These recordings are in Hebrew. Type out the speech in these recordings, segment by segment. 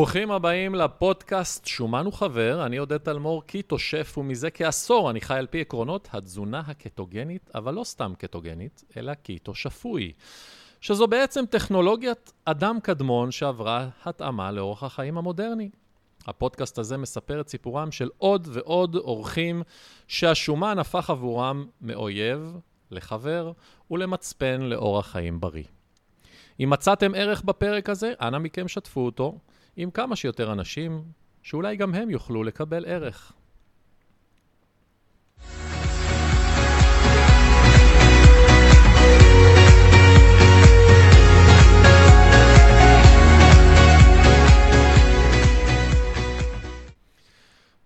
ברוכים הבאים לפודקאסט שומן וחבר, אני עודד תלמור, קיטו שף, ומזה כעשור אני חי על פי עקרונות התזונה הקטוגנית, אבל לא סתם קטוגנית, אלא קיטו שפוי. שזו בעצם טכנולוגיית אדם קדמון שעברה התאמה לאורח החיים המודרני. הפודקאסט הזה מספר את סיפורם של עוד ועוד אורחים שהשומן הפך עבורם מאויב לחבר ולמצפן לאורח חיים בריא. אם מצאתם ערך בפרק הזה, אנא מכם שתפו אותו עם כמה שיותר אנשים, שאולי גם הם יוכלו לקבל ערך.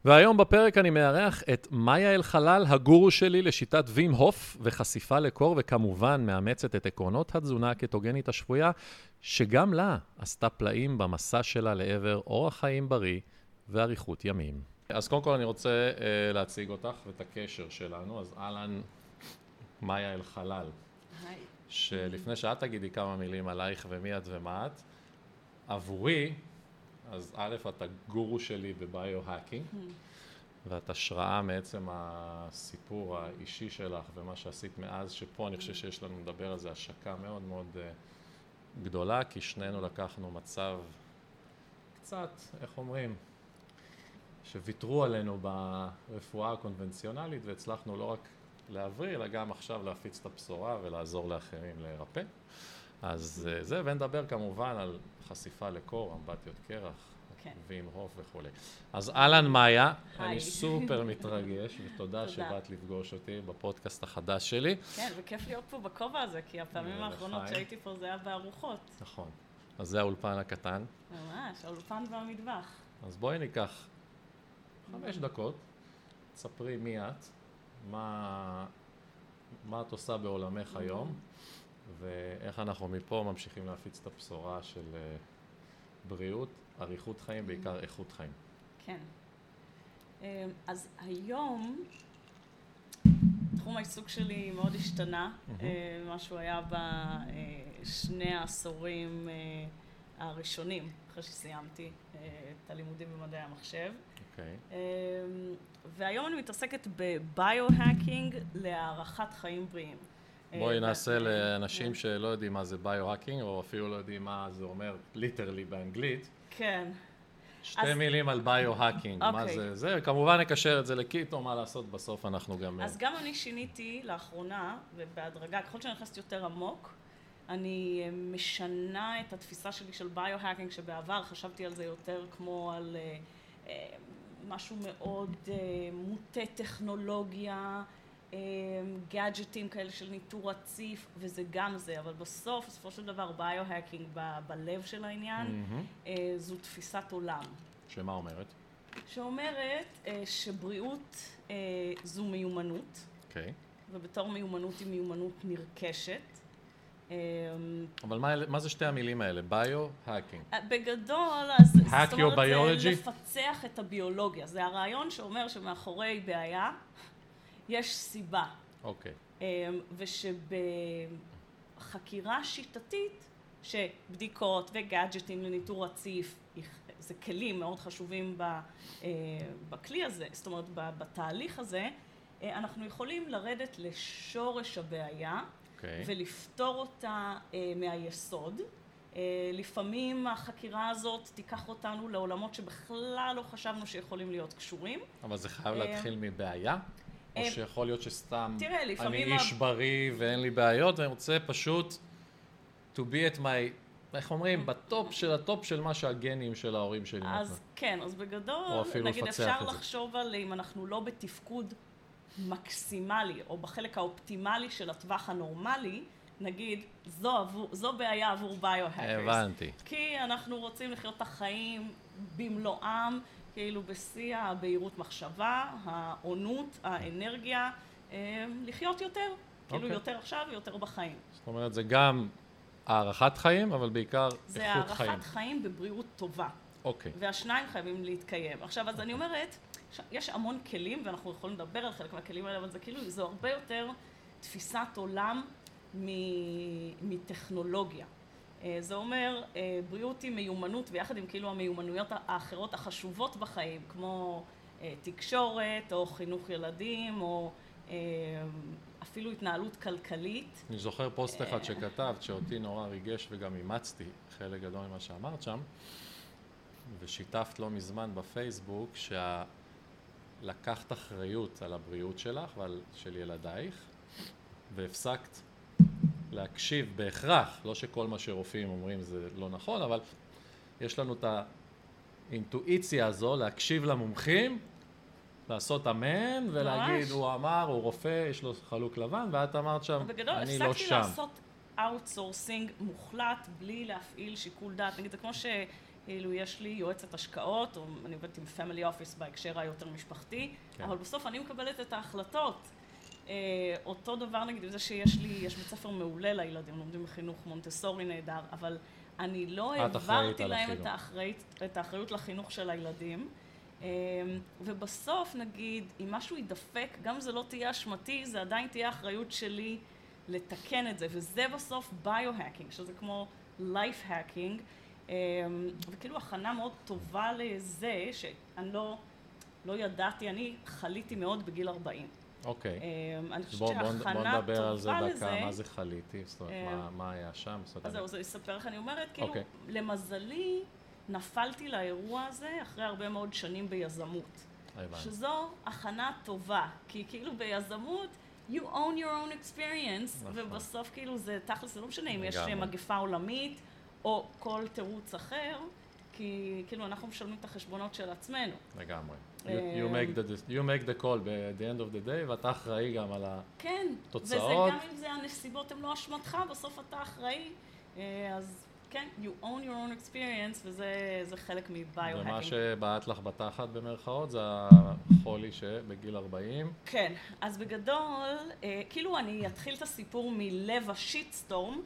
והיום בפרק אני מארח את מאיה אלחלל, הגורו שלי לשיטת וים הוף וחשיפה לקור, וכמובן מאמצת את עקרונות התזונה הקטוגנית השפויה, שגם לה עשתה פלאים במסע שלה לעבר אורח חיים בריא ואריכות ימים. אז קודם כל אני רוצה uh, להציג אותך ואת הקשר שלנו. אז אהלן, מאיה אלחלל. היי. שלפני שאת תגידי כמה מילים עלייך ומי את ומה את, עבורי, אז א', את הגורו שלי בביו-האקינג, ואת השראה מעצם הסיפור האישי שלך ומה שעשית מאז, שפה אני חושב שיש לנו לדבר על זה השקה מאוד מאוד uh, גדולה, כי שנינו לקחנו מצב קצת, איך אומרים, שוויתרו עלינו ברפואה הקונבנציונלית והצלחנו לא רק להבריא, אלא גם עכשיו להפיץ את הבשורה ולעזור לאחרים להירפא. אז אה, זה, ונדבר כמובן על חשיפה לקור, אמבטיות קרח, כן. וים הוף וכולי. אז אהלן מאיה. אני סופר מתרגש, ותודה תודה. שבאת לפגוש אותי בפודקאסט החדש שלי. כן, וכיף להיות פה בכובע הזה, כי הפעמים האחרונות. שהייתי פה זה היה בארוחות. נכון. אז זה האולפן הקטן. ממש, האולפן והמטבח. אז בואי ניקח חמש דקות, ספרי מי את, מה, מה את עושה בעולמך היום, ואיך אנחנו מפה ממשיכים להפיץ את הבשורה של אה, בריאות, אריכות חיים, בעיקר איכות חיים. כן. אמ, אז היום, תחום העיסוק שלי מאוד השתנה, מהמם. אה, מה שהוא היה בשני העשורים אה, הראשונים, אחרי שסיימתי אה, את הלימודים במדעי המחשב. אוקיי. אמ, והיום אני מתעסקת ב biohacking להארכת חיים בריאים. בואי אה, נעשה לאנשים כן. שלא יודעים מה זה biohacking, או אפילו לא יודעים מה זה אומר literally באנגלית. כן, שתי אז- מילים על ביו-האקינג, מה אוקיי. זה זה, וכמובן נקשר את זה לקיטו, מה לעשות, בסוף אנחנו גם... אז גם אני שיניתי לאחרונה, ובהדרגה, ככל שאני נכנסת יותר עמוק, אני אה, משנה את התפיסה שלי של ביו-האקינג, שבעבר חשבתי על זה יותר כמו על אה, משהו מאוד אה, מוטה טכנולוגיה, גאדג'טים כאלה של ניטור רציף, וזה גם זה, אבל בסוף, בסופו של דבר, ביו-האקינג ב- בלב של העניין. אה, זו תפיסת עולם. שמה אומרת? שאומרת אה, שבריאות אה, זו מיומנות, אוקיי. ובתור מיומנות היא מיומנות נרכשת. אה, אבל מה, מה זה שתי המילים האלה? ביו-האקינג. בגדול, אז זאת אומרת? זה לפצח את הביולוגיה. זה הרעיון שאומר שמאחורי בעיה יש סיבה. אוקיי. אה, ושבחקירה שיטתית, שבדיקות וגאדג'טים לניטור רציף, זה כלים מאוד חשובים אה, בכלי הזה, זאת אומרת בתהליך הזה, אה, אנחנו יכולים לרדת לשורש הבעיה אוקיי. ולפתור אותה אה, מהיסוד. לפעמים החקירה הזאת תיקח אותנו לעולמות שבכלל לא חשבנו שיכולים להיות קשורים. אבל זה חייב להתחיל מבעיה? או אה, שיכול להיות שסתם תראה, לפעמים אני איש בריא ואין לי בעיות ואני רוצה פשוט to be at my, איך אומרים, בטופ של הטופ של מה שהגנים של ההורים שלי אז נתנו. כן, אז בגדול, או אפילו נגיד אפשר. לחשוב על אם אנחנו לא בתפקוד מקסימלי, או בחלק האופטימלי של הטווח הנורמלי, נגיד, זו, עבור, זו בעיה עבור biohackers. הבנתי. כי אנחנו רוצים לחיות את החיים במלואם, כאילו בשיא הבהירות מחשבה, העונות, האנרגיה, אה, לחיות יותר. כאילו אוקיי. יותר עכשיו ויותר בחיים. זאת אומרת, זה גם הארכת חיים, אבל בעיקר זה איכות חיים. הארכת חיים בבריאות טובה. אוקיי. והשניים חייבים להתקיים. עכשיו, אז אני אומרת, ש- יש המון כלים, ואנחנו יכולים לדבר על חלק מהכלים האלה, אבל זה כאילו, זה הרבה יותר תפיסת עולם מ- מטכנולוגיה. אה, זה אומר, אה, בריאות היא מיומנות, ויחד עם כאילו המיומנויות האחרות החשובות בחיים, כמו אה, תקשורת, או חינוך ילדים, או אפילו התנהלות כלכלית. אני זוכר פוסט אחד שכתבת, שאותי נורא ריגש וגם אימצתי חלק גדול ממה שאמרת שם, ושיתפת לא מזמן בפייסבוק, שלקחת אחריות על הבריאות שלך ועל של ילדייך, והפסקת להקשיב בהכרח, לא שכל מה שרופאים אומרים זה לא נכון, אבל יש לנו את האינטואיציה הזו להקשיב למומחים, לעשות אמן ולהגיד הוא אמר, הוא רופא, יש לו חלוק לבן, ואת אמרת שם, בגדול, אני לא שם. בגדול, הפסקתי לעשות outsourcing מוחלט בלי להפעיל שיקול דעת. נגיד, זה כמו שאילו יש לי יועצת השקעות, או אני עובדת עם family office בהקשר היותר משפחתי, כן. אבל בסוף אני מקבלת את ההחלטות. אה, אותו דבר נגיד זה שיש לי, יש בית ספר מעולה לילדים, לומדים בחינוך מונטסורי נהדר, אבל אני לא העברתי להם את, האחרית, את האחריות לחינוך של הילדים. אה, ובסוף נגיד, אם משהו ידפק, גם אם זה לא תהיה אשמתי, זה עדיין תהיה אחריות שלי לתקן את זה, וזה בסוף biohacking, שזה כמו life hacking, אה, וכאילו הכנה מאוד טובה לזה, שאני לא, לא ידעתי, אני חליתי מאוד בגיל 40. אוקיי. אמ, אני חושבת שהכנה טובה לזה... בוא נדבר על זה דקה, מה זה חליתי, זאת אומרת, אמ, מה היה שם? אז זהו, זה יספר לך, אני אומרת, כאילו, אוקיי. למזלי, נפלתי לאירוע הזה אחרי הרבה מאוד שנים ביזמות. שזו הכנה טובה, כי כאילו ביזמות, you own your own experience, נכון. ובסוף כאילו זה תכלס, זה לא משנה אם יש מגפה עולמית, או כל תירוץ אחר, כי כאילו אנחנו משלמים את החשבונות של עצמנו. לגמרי. You, make the, you make the call at the end of the day, ואתה אחראי גם על כן, התוצאות. כן, וזה גם אם זה הנסיבות הן לא אשמתך, בסוף אתה אחראי. אה, אז כן, you own your own experience, וזה חלק מביו-האקינג. ומה שבעט לך בתחת במרכאות, זה החולי שבגיל 40. כן, אז בגדול, אה, כאילו אני אתחיל את הסיפור מלב השיטסטורם,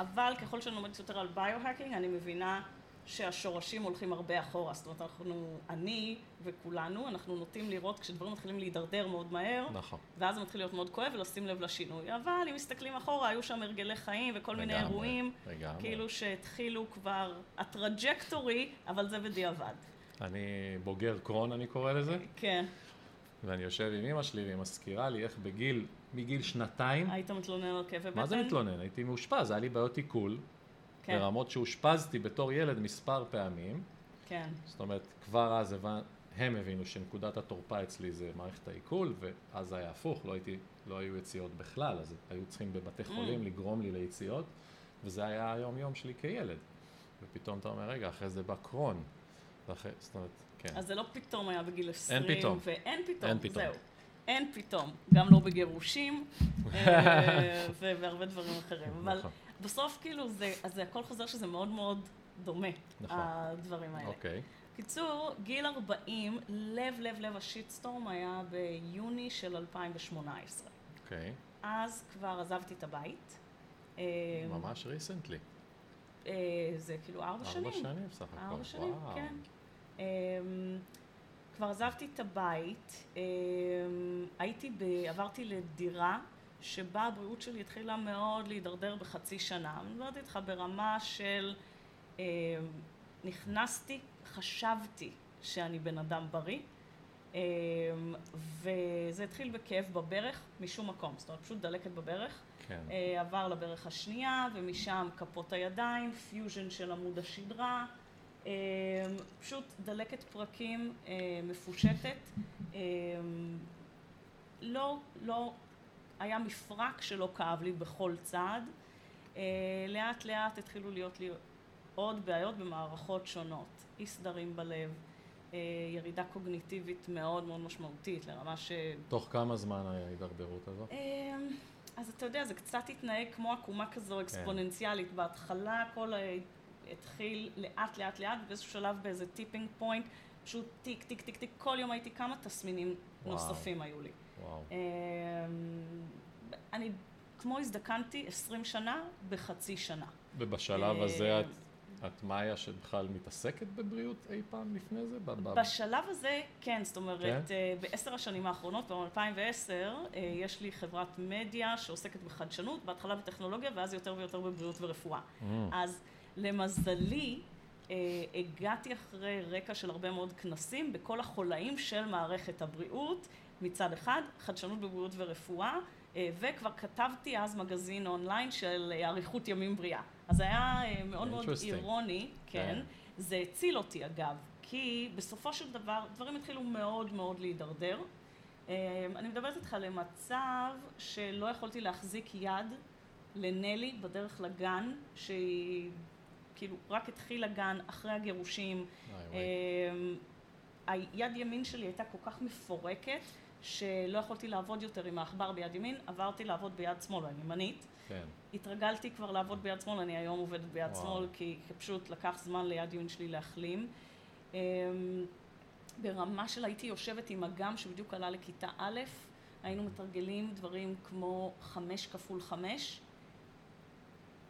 אבל ככל שאני לומדת יותר על biohacking, אני מבינה שהשורשים הולכים הרבה אחורה, זאת אומרת אנחנו, אני וכולנו, אנחנו נוטים לראות כשדברים מתחילים להידרדר מאוד מהר, נכון. ואז זה מתחיל להיות מאוד כואב ולשים לב לשינוי, אבל אם מסתכלים אחורה, היו שם הרגלי חיים וכל לגמרי, מיני אירועים, לגמרי. כאילו שהתחילו כבר, ה trajectory, אבל זה בדיעבד. אני בוגר קרוהן אני קורא לזה. כן. ואני יושב עם אמא שלי והיא מזכירה לי איך בגיל, מגיל שנתיים... היית מתלונן על כאבי בטן? מה זה מתלונן? הייתי מאושפז, היה לי בעיות עיכול. כן. ברמות שאושפזתי בתור ילד מספר פעמים. כן. זאת אומרת, כבר אז הם הבינו שנקודת התורפה אצלי זה מערכת העיכול, ואז היה הפוך, לא, הייתי, לא היו יציאות בכלל, אז היו צריכים בבתי mm. חולים mm. לגרום לי ליציאות, וזה היה היום-יום שלי כילד. ופתאום אתה אומר, רגע, אחרי זה בא קרון. ואחרי, זאת אומרת, כן. אז זה לא פתאום היה בגיל 20, אין פתאום. ואין פתאום, אין פתאום. זהו. אין פתאום, גם לא בגירושים, אה, והרבה דברים אחרים. אבל נכון. בסוף כאילו זה, אז זה הכל חוזר שזה מאוד מאוד דומה, נכון. הדברים האלה. אוקיי. קיצור, גיל 40, לב לב לב השיטסטורם היה ביוני של 2018. אוקיי. אז כבר עזבתי את הבית. אה, ממש ריסנטלי. אה, זה כאילו ארבע שנים. ארבע שנים סך הכל, ארבע שנים, כן. אמ, כבר עזבתי את הבית, אמ, הייתי, ב, עברתי לדירה שבה הבריאות שלי התחילה מאוד להידרדר בחצי שנה. אני מדברת איתך ברמה של אה, נכנסתי, חשבתי שאני בן אדם בריא, אה, וזה התחיל בכאב בברך משום מקום, זאת אומרת פשוט דלקת בברך, כן. אה, עבר לברך השנייה ומשם כפות הידיים, פיוז'ן של עמוד השדרה, אה, פשוט דלקת פרקים אה, מפושטת, אה, לא, לא היה מפרק שלא כאב לי בכל צעד. אה, לאט לאט התחילו להיות לי עוד בעיות במערכות שונות, אי סדרים בלב, אה, ירידה קוגניטיבית מאוד מאוד משמעותית לרמה ש... תוך כמה זמן ההידרדרות הזאת? אה, אז אתה יודע, זה קצת התנהג כמו עקומה כזו כן. אקספוננציאלית. כן. בהתחלה הכל התחיל לאט לאט לאט, ובאיזשהו שלב באיזה tipping point, פשוט טיק טיק טיק טיק, כל יום הייתי כמה תסמינים וואו. נוספים היו לי. וואו. אמ, אני כמו הזדקנתי 20 שנה בחצי שנה. ובשלב הזה את את מאיה שבכלל מתעסקת בבריאות אי פעם לפני זה? בשלב הזה, כן, זאת אומרת, כן? אה, בעשר השנים האחרונות, ב-2010, יש לי חברת מדיה שעוסקת בחדשנות, בהתחלה בטכנולוגיה, ואז יותר ויותר בבריאות ורפואה. Mm. אז למזלי, אה, הגעתי אחרי רקע של הרבה מאוד כנסים בכל החולאים של מערכת הבריאות, מצד אחד, חדשנות בבריאות ורפואה, אה, וכבר כתבתי אז מגזין אונליין של אה, אריכות ימים בריאה. אז היה אה, מאוד מאוד. אירוני, כן. כן. זה הציל אותי אגב, כי בסופו של דבר דברים התחילו מאוד מאוד להידרדר. אני מדברת איתך למצב שלא יכולתי להחזיק יד לנלי בדרך לגן, שהיא כאילו רק התחילה גן אחרי הגירושים. אה, היד ימין שלי הייתה כל כך מפורקת, שלא יכולתי לעבוד יותר עם העכבר ביד ימין, עברתי לעבוד ביד שמאל, אני ימנית. כן. התרגלתי כבר לעבוד ביד שמאל, אני היום עובדת ביד וואו. שמאל, כי פשוט לקח זמן ליד ימין שלי להחלים. אמ, ברמה של הייתי יושבת עם אגם שבדיוק עלה לכיתה א', היינו מתרגלים דברים כמו חמש כפול חמש.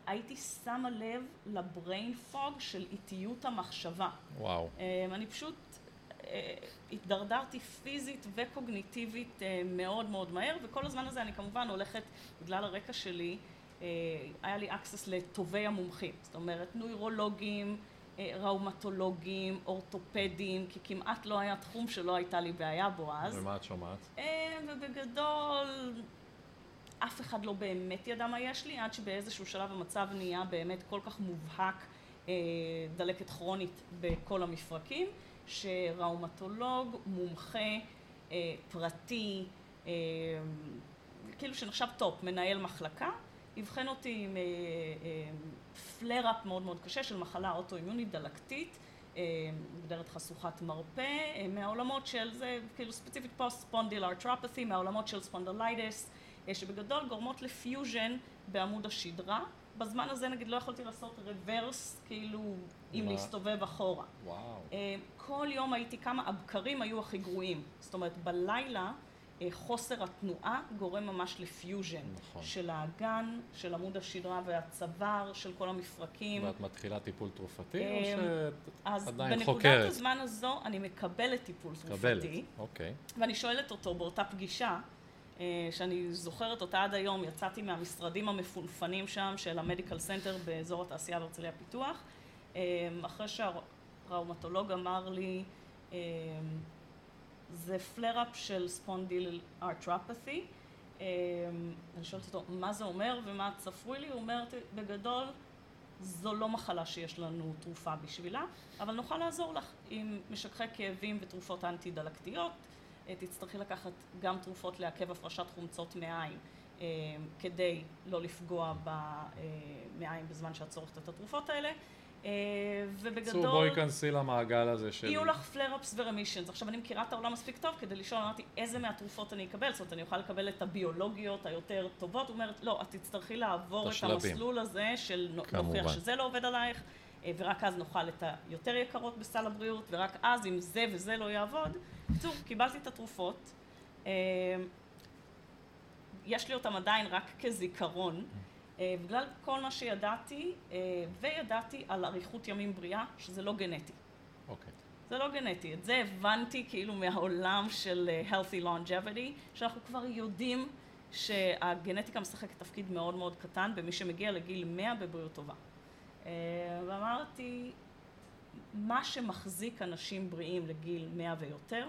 הייתי שמה לב לבריין פוג של איטיות המחשבה. וואו. אמ, אני פשוט התדרדרתי פיזית וקוגניטיבית אה, מאוד מאוד מהר, וכל הזמן הזה אני כמובן הולכת, בגלל הרקע שלי, אה, היה לי access לטובי המומחים, זאת אומרת נוירולוגים, אה, ראומטולוגים, אורתופדים, כי כמעט לא היה תחום שלא הייתה לי בעיה בו אז. ומה את שומעת? אה, ובגדול, אף אחד לא באמת ידע מה יש לי, עד שבאיזשהו שלב המצב נהיה באמת כל כך מובהק אה, דלקת כרונית בכל המפרקים, שראומטולוג, מומחה, אה, פרטי, אה, כאילו שנחשב top, מנהל מחלקה, אבחן אותי עם אה, אה, flare-up מאוד מאוד קשה של מחלה אוטואימונית דלקתית, אה, מוגדרת חשוכת מרפא, אה, מהעולמות של זה, כאילו ספציפית post spondyloarthropathy, מהעולמות של spondylitis, אה, שבגדול גורמות לפיוז'ן בעמוד השדרה. בזמן הזה נגיד לא יכולתי לעשות רוורס, כאילו אם מה? להסתובב אחורה. וואו. אה, כל יום הייתי קמה הבקרים היו הכי גרועים. זאת אומרת, בלילה אה, חוסר התנועה גורם ממש לפיוז'ן. נכון. של האגן, של עמוד השדרה והצוואר, של כל המפרקים. ואת מתחילה טיפול תרופתי, או אמ, שאת אז עדיין בנקודת חוקרת? הזמן הזו אני מקבלת טיפול מקבלת. תרופתי, אוקיי. ואני שואלת אותו באותה פגישה, שאני זוכרת אותה עד היום, יצאתי מהמשרדים המפונפנים שם של ה medical center באזור התעשייה בהרצליה פיתוח, אה, אחרי שהראומטולוג אמר לי, אה, זה פלר-אפ של ספונדיל ארטרופת'י, אני שואלת אותו מה זה אומר ומה צפוי לי, הוא אומר בגדול זו לא מחלה שיש לנו תרופה בשבילה, אבל נוכל לעזור לך עם משככי כאבים ותרופות אנטי-דלקתיות. אה, תצטרכי לקחת גם תרופות לעכב הפרשת חומצות מעיים אה, כדי לא לפגוע במעיים בזמן שאת צורכת את התרופות האלה. אה, ובגדול... בואי כנסי למעגל הזה של... יהיו לך פלר-אפס ורמישנס. עכשיו, אני מכירה את העולם מספיק טוב כדי לשאול, אמרתי, איזה מהתרופות אני אקבל? זאת אומרת, אני אוכל לקבל את הביולוגיות היותר טובות. הוא אומר, לא, את תצטרכי לעבור את. המסלול הזה של כמובן. נוכיח שזה לא עובד עלייך, אה, ורק אז נאכל את היותר יקרות בסל הבריאות, ורק אז, אם זה וזה לא יעבוד. בקיצור, קיבלתי את התרופות. אה, יש לי אותם עדיין רק כזיכרון. אה, בגלל כל מה שידעתי, אה, וידעתי על אריכות ימים בריאה, שזה לא גנטי. אוקיי. זה לא גנטי, את זה הבנתי כאילו מהעולם של healthy longevity, שאנחנו כבר יודעים שהגנטיקה משחקת תפקיד מאוד מאוד קטן במי שמגיע לגיל 100 בבריאות טובה. אה, ואמרתי, מה שמחזיק אנשים בריאים לגיל 100 ויותר,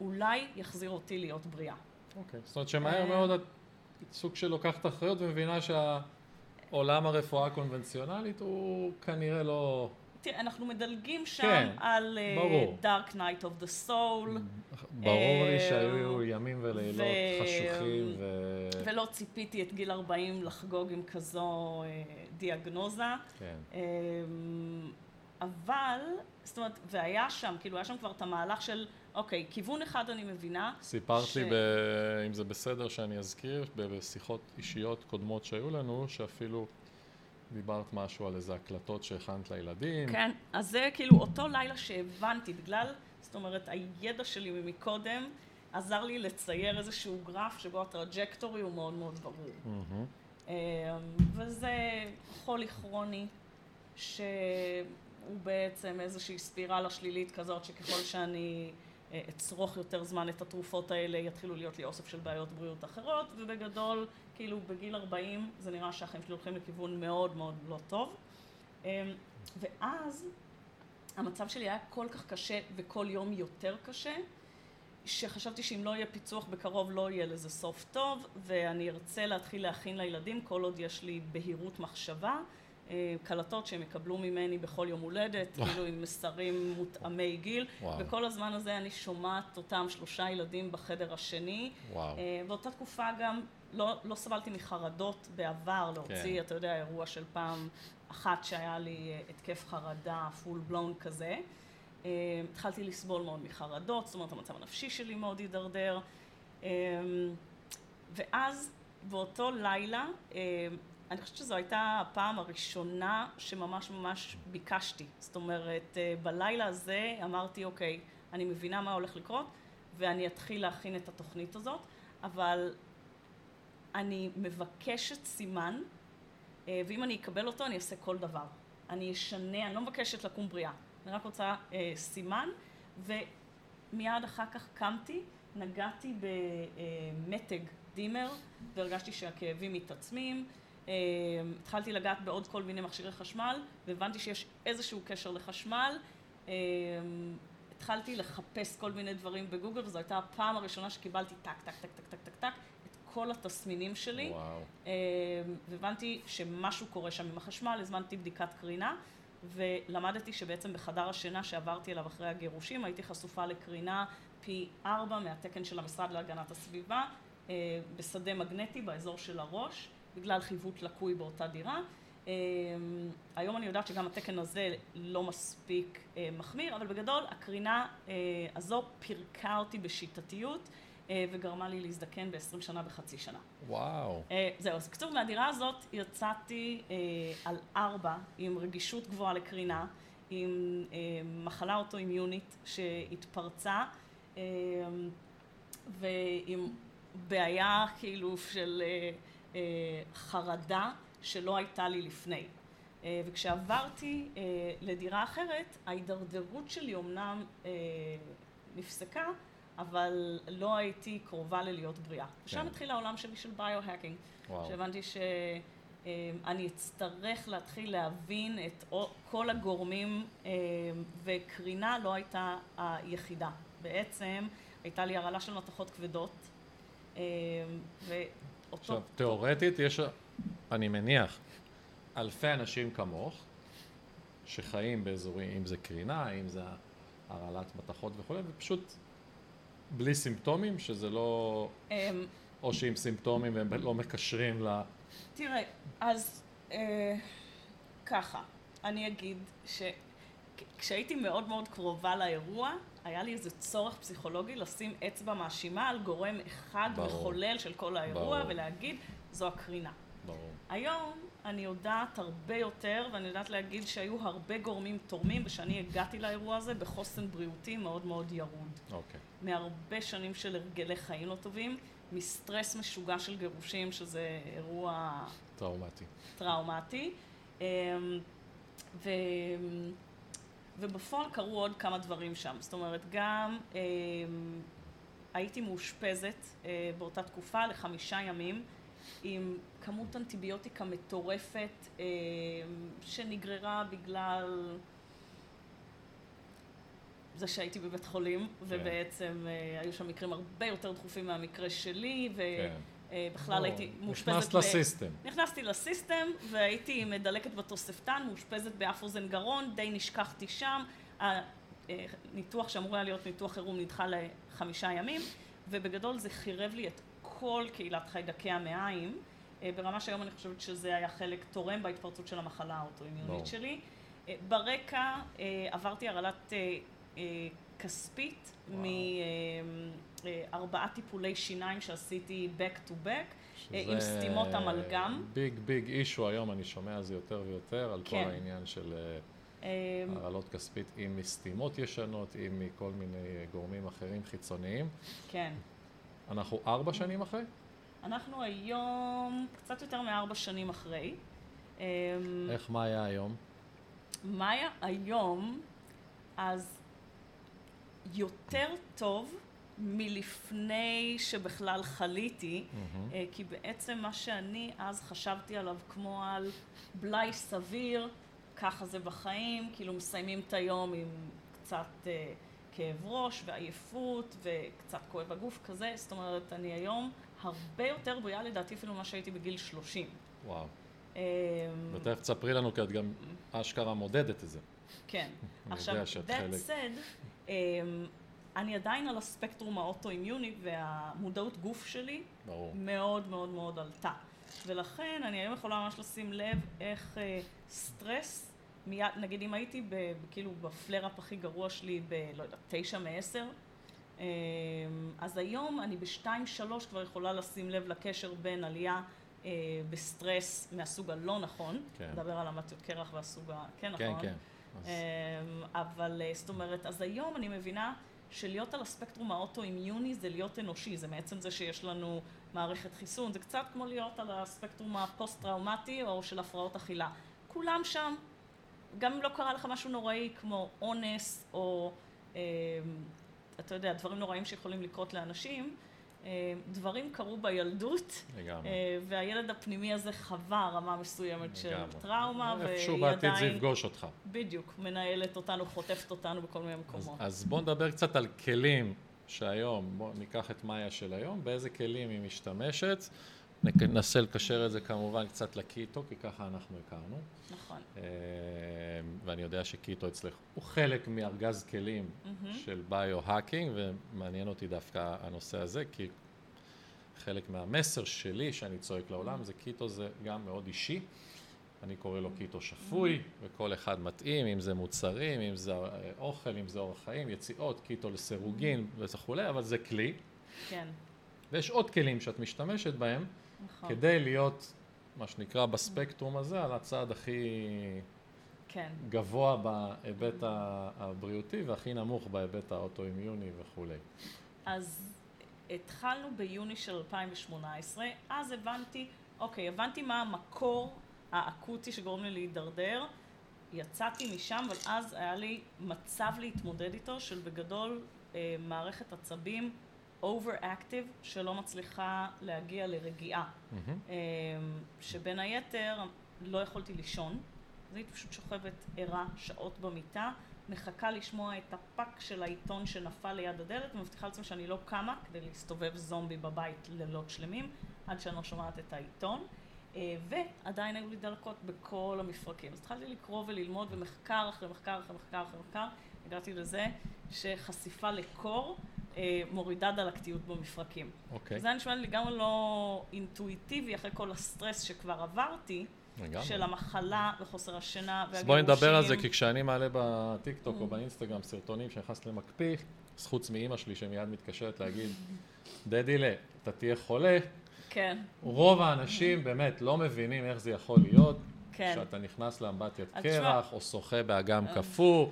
אולי יחזיר אותי להיות בריאה. אוקיי. זאת אומרת שמהר אה. מאוד את סוג של לוקחת אחריות ומבינה שהעולם הרפואה הקונבנציונלית הוא כנראה לא... תראה, אנחנו מדלגים שם כן, על אה, ברור. Dark Night of the Soul, ברור לי אה, שהיו ימים ולילות ו- חשוכים ו... ולא ציפיתי את גיל 40 לחגוג עם כזו אה, דיאגנוזה. כן. אמ, אבל, זאת אומרת, והיה שם, כאילו היה שם כבר את המהלך של, אוקיי, כיוון אחד אני מבינה. סיפרת ש- לי, ב... אם זה בסדר שאני אזכיר, בשיחות אישיות קודמות שהיו לנו, שאפילו דיברת משהו על איזה הקלטות שהכנת לילדים. כן, אז זה כאילו אותו לילה שהבנתי, בגלל, זאת אומרת, הידע שלי מקודם עזר לי לצייר איזשהו גרף שבו הטראג'קטורי הוא מאוד מאוד ברור. אמ, וזה חולי כרוני, שהוא בעצם איזושהי ספירלה שלילית כזאת, שככל שאני אצרוך יותר זמן את התרופות האלה, יתחילו להיות לי אוסף של בעיות בריאות אחרות, ובגדול, כאילו בגיל 40 זה נראה שהחיים שלי הולכים לכיוון מאוד מאוד לא טוב. אמ, ואז המצב שלי היה כל כך קשה וכל יום יותר קשה, שחשבתי שאם לא יהיה פיצוח בקרוב לא יהיה לזה סוף טוב, ואני ארצה להתחיל להכין לילדים כל עוד יש לי בהירות מחשבה. אה, קלטות שהם יקבלו ממני בכל יום הולדת, כאילו עם מסרים מותאמי גיל, וואו. וכל הזמן הזה אני שומעת אותם שלושה ילדים בחדר השני. וואו. אה, באותה תקופה גם לא, לא סבלתי מחרדות בעבר, להוציא, כן. אתה יודע, אירוע של פעם אחת שהיה לי אה, התקף חרדה פול בלון כזה. התחלתי לסבול מאוד מחרדות, זאת אומרת המצב הנפשי שלי מאוד הידרדר. ואז באותו לילה אני חושבת שזו הייתה הפעם הראשונה שממש ממש ביקשתי. זאת אומרת, אה, בלילה הזה אמרתי, אוקיי, אני מבינה מה הולך לקרות, ואני אתחיל להכין את התוכנית הזאת, אבל אני מבקשת סימן, אה, ואם אני אקבל אותו, אני אעשה כל דבר. אני אשנה, אני לא מבקשת לקום בריאה, אני רק רוצה אה, סימן, ומיד אחר כך קמתי, נגעתי במתג dimmer, והרגשתי שהכאבים מתעצמים. אה, התחלתי לגעת בעוד כל מיני מכשירי חשמל, והבנתי שיש איזשהו קשר לחשמל. אה, התחלתי לחפש כל מיני דברים בגוגל, וזו הייתה הפעם הראשונה שקיבלתי טק, טק, טק, טק, טק, טק, טק, את כל התסמינים שלי. וואו. אה, והבנתי שמשהו קורה שם עם החשמל, הזמנתי בדיקת קרינה, ולמדתי שבעצם בחדר השינה שעברתי אליו אחרי הגירושים, הייתי חשופה לקרינה פי ארבע מהתקן של המשרד להגנת הסביבה, בשדה מגנטי באזור של הראש. בגלל חיווט לקוי באותה דירה. אמ, היום אני יודעת שגם התקן הזה לא מספיק אה, מחמיר, אבל בגדול הקרינה אה, הזו פירקה אותי בשיטתיות אה, וגרמה לי להזדקן ב-20 שנה בחצי שנה. וואו. זהו, אז בקיצור, מהדירה הזאת יצאתי על ארבע עם רגישות גבוהה לקרינה, עם מחלה אוטואימיונית שהתפרצה ועם בעיה כאילו של אה, חרדה שלא הייתה לי לפני. אה, וכשעברתי אה, לדירה אחרת, ההידרדרות שלי אומנם נפסקה, אבל לא הייתי קרובה ללהיות בריאה. כן. ושם התחיל העולם שלי של ביו-האקינג. שהבנתי שאני אצטרך להתחיל להבין את כל הגורמים, וקרינה לא הייתה היחידה. בעצם הייתה לי הרעלה של מתכות כבדות, אותו... עכשיו, תיאורטית יש, אני מניח, אלפי אנשים כמוך, שחיים באזורים, אם זה קרינה, אם זה הרעלת מתכות וכולי, ופשוט בלי סימפטומים, שזה לא... אמ, או שעם סימפטומים והם לא מקשרים ל... תראה, אז אה, ככה, אני אגיד שכשהייתי מאוד מאוד קרובה לאירוע, היה לי איזה צורך פסיכולוגי לשים אצבע מאשימה על גורם אחד ברור. מחולל של כל האירוע ברור. ולהגיד, זו הקרינה. ברור. היום אני יודעת הרבה יותר, ואני יודעת להגיד שהיו הרבה גורמים תורמים, ושאני הגעתי לאירוע הזה בחוסן בריאותי מאוד מאוד ירוד. אוקיי. מהרבה שנים של הרגלי חיים לא טובים, מסטרס משוגע של גירושים, שזה אירוע... טראומטי. טראומטי. אמ, ו... ובפועל קרו עוד כמה דברים שם. זאת אומרת, גם אה, הייתי מאושפזת אה, באותה תקופה לחמישה ימים עם כמות אנטיביוטיקה מטורפת אה, שנגררה בגלל זה שהייתי בבית חולים, כן. ובעצם אה, היו שם מקרים הרבה יותר דחופים מהמקרה שלי, ו... כן. אה, בכלל הייתי מאושפזת... נכנסת לסיסטם. נכנסתי לסיסטם והייתי מדלקת בתוספתן, מאושפזת באף אוזן גרון, די נשכחתי שם. הניתוח שאמור היה להיות ניתוח חירום נדחה לחמישה ימים, ובגדול זה חירב לי את כל קהילת חיידקי המעיים, אה, ברמה שהיום אני חושבת שזה היה חלק תורם בהתפרצות של המחלה האוטואימיונית שלי. אה, ברקע עברתי הרעלת כספית מארבעה טיפולי שיניים שעשיתי back to back. עם סתימות אמלגם. ביג ביג אישו היום, אני שומע על זה יותר ויותר, על כן. כל העניין של אה, אמ, הרעלות כספית עם סתימות ישנות, עם מכל מיני גורמים אחרים חיצוניים. כן. אנחנו ארבע שנים אחרי? אנחנו היום קצת יותר מארבע שנים אחרי. אמ, איך, מה היה היום? מאיה היום, אז יותר טוב מלפני שבכלל חליתי. אה, כי בעצם מה שאני אז חשבתי עליו כמו על בלאי סביר, ככה זה בחיים, כאילו מסיימים את היום עם קצת אה, כאב ראש ועייפות וקצת כואב הגוף כזה, זאת אומרת, אני היום הרבה יותר בריאה לדעתי אפילו ממה שהייתי בגיל 30. וואו. אה, ותכף תספרי לנו, כי את גם אשכרה מודדת את זה. כן. עכשיו, that חלק. said, um, אני עדיין על הספקטרום האוטואימיוני והמודעות גוף שלי ברור. מאוד מאוד מאוד עלתה. ולכן אני היום יכולה ממש לשים לב איך אה, סטרס, מיד, נגיד אם הייתי ב, כאילו בפלר-אפ הכי גרוע שלי ב, לא יודעת, תשע מעשר, אה, אז היום אני בשתיים שלוש כבר יכולה לשים לב לקשר בין עלייה אה, בסטרס מהסוג הלא נכון, כן. נדבר על אמבטיות קרח והסוג ה... כן, נכון? כן. אז אמ, אבל אה, זאת אומרת, אז היום אני מבינה שלהיות על הספקטרום האוטואימיוני זה להיות אנושי, זה מעצם זה שיש לנו מערכת חיסון, זה קצת כמו להיות על הספקטרום הפוסט-טראומטי או של הפרעות אכילה. כולם שם, גם אם לא קרה לך משהו נוראי כמו אונס או, אמ, אתה יודע, דברים נוראים שיכולים לקרות לאנשים, דברים קרו בילדות, לגמרי. אה, והילד הפנימי הזה חווה רמה מסוימת של. טראומה, איפשהו והיא בעתיד זה. יפגוש אותך. בדיוק, מנהלת אותנו, חוטפת אותנו בכל מיני אז, מקומות. אז בואו נדבר קצת על כלים שהיום, בואו ניקח את מאיה של היום, באיזה כלים היא משתמשת. ננסה לקשר את זה כמובן קצת לקיטו, כי ככה אנחנו הכרנו. נכון. אה, ואני יודע שקיטו אצלך הוא חלק מארגז כלים מהמם. של ביו-האקינג, ומעניין אותי דווקא הנושא הזה, כי חלק מהמסר שלי שאני צועק לעולם זה קיטו זה גם מאוד אישי. אני קורא לו קיטו שפוי, וכל אחד מתאים, אם זה מוצרים, אם זה אה, אוכל, אם זה אורח חיים, יציאות, קיטו לסירוגין וכולי, אבל זה כלי. כן, ויש עוד כלים שאת משתמשת בהם נכון. כדי להיות, מה שנקרא, בספקטרום הזה, על הצד הכי כן. גבוה בהיבט הבריאותי והכי נמוך בהיבט האוטואימיוני וכולי. אז התחלנו ביוני של 2018, אז הבנתי, אוקיי, הבנתי מה המקור האקוטי שגורם לי להידרדר, יצאתי משם, אבל אז היה לי מצב להתמודד איתו של בגדול אה, מערכת עצבים overactive שלא מצליחה להגיע לרגיעה. אמ, שבין היתר לא יכולתי לישון, אז הייתי פשוט שוכבת ערה שעות במיטה, מחכה לשמוע את הפאק של העיתון שנפל ליד הדלת, ומבטיחה לעצמי שאני לא קמה כדי להסתובב זומבי בבית לילות שלמים, עד שאני לא שומעת את העיתון. אה, ועדיין היו לי דלקות בכל המפרקים. אז התחלתי לקרוא וללמוד, ומחקר אחרי מחקר אחרי מחקר אחרי מחקר, הגעתי לזה שחשיפה לקור אה, מורידה דלקתיות במפרקים. אוקיי, זה היה נשמע לי לגמרי לא אינטואיטיבי אחרי כל הסטרס שכבר עברתי, לגמרי. של המחלה וחוסר השינה אז והגירושים. בואי נדבר על זה, כי כשאני מעלה בטיקטוק או באינסטגרם סרטונים שנכנס למקפיא, אז חוץ מאימא שלי שמיד מתקשרת להגיד, דדילה, אתה תהיה חולה, כן, רוב האנשים באמת לא מבינים איך זה יכול להיות, כן. שאתה נכנס לאמבטיית אז קרח, או שוחה באגם קפוא,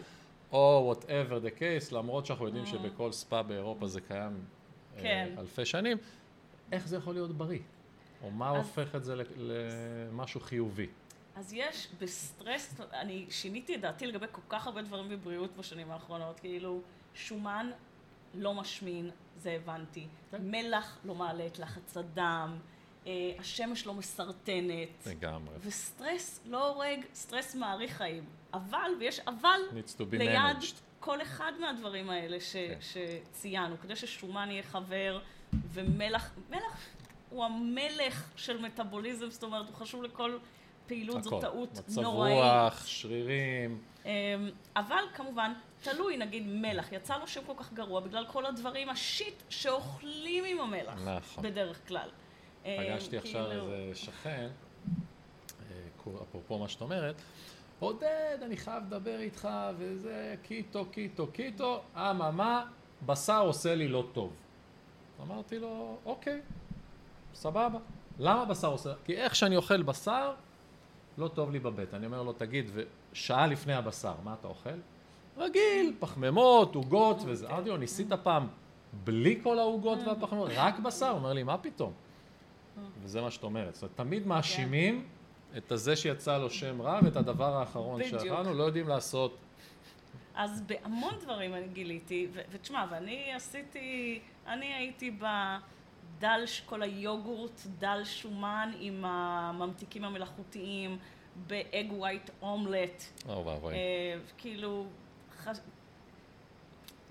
או whatever the case, למרות שאנחנו יודעים שבכל ספא באירופה זה קיים אה, כן. אלפי שנים, איך זה יכול להיות בריא? או מה אז- הופך את זה למשהו חיובי? אז יש בסטרס, אני שיניתי את דעתי לגבי כל כך הרבה דברים בבריאות בשנים האחרונות, כאילו שומן לא משמין, זה הבנתי, כן. מלח לא מעלה את לחץ הדם, אה, השמש לא מסרטנת, לגמרי. וסטרס לא הורג, סטרס מאריך חיים. אבל, ויש אבל ליד. כל אחד מהדברים האלה ש, כן. שציינו, כדי ששומן יהיה חבר, ומלח, מלח הוא המלך של מטאבוליזם, זאת אומרת, הוא חשוב לכל פעילות, זו הכל. טעות מצב נוראית. רוח, שרירים, אמ, אבל כמובן, תלוי, נגיד מלח, יצא לו שם כל כך גרוע בגלל כל הדברים, השיט שאוכלים עם המלח, נכון. בדרך כלל. פגשתי עכשיו כאילו- איזה שכן, אה, אפרופו מה שאת אומרת, עודד, אני חייב לדבר איתך, וזה קיטו, קיטו, קיטו, אממה, בשר עושה לי לא טוב. אמרתי לו, אוקיי, סבבה. למה בשר עושה? כי איך שאני אוכל בשר, לא טוב לי בבטן. אני אומר לו, תגיד, ושעה לפני הבשר, מה אתה אוכל? רגיל, פחמימות, עוגות וזה. אמרתי לו, ניסית פעם בלי כל העוגות והפחמימות, רק בשר? הוא אומר לי, מה פתאום? וזה מה שאת אומרת. זאת אומרת, תמיד מאשימים את הזה שיצא לו שם רע ואת הדבר האחרון. שאכלנו, לא יודעים לעשות. אז בהמון דברים אני גיליתי, ו- ותשמע, ואני עשיתי, אני הייתי בדל, כל היוגורט דל שומן עם הממתיקים המלאכותיים, באג ווייט אומלט, או ואבוי. אה, כאילו, ח...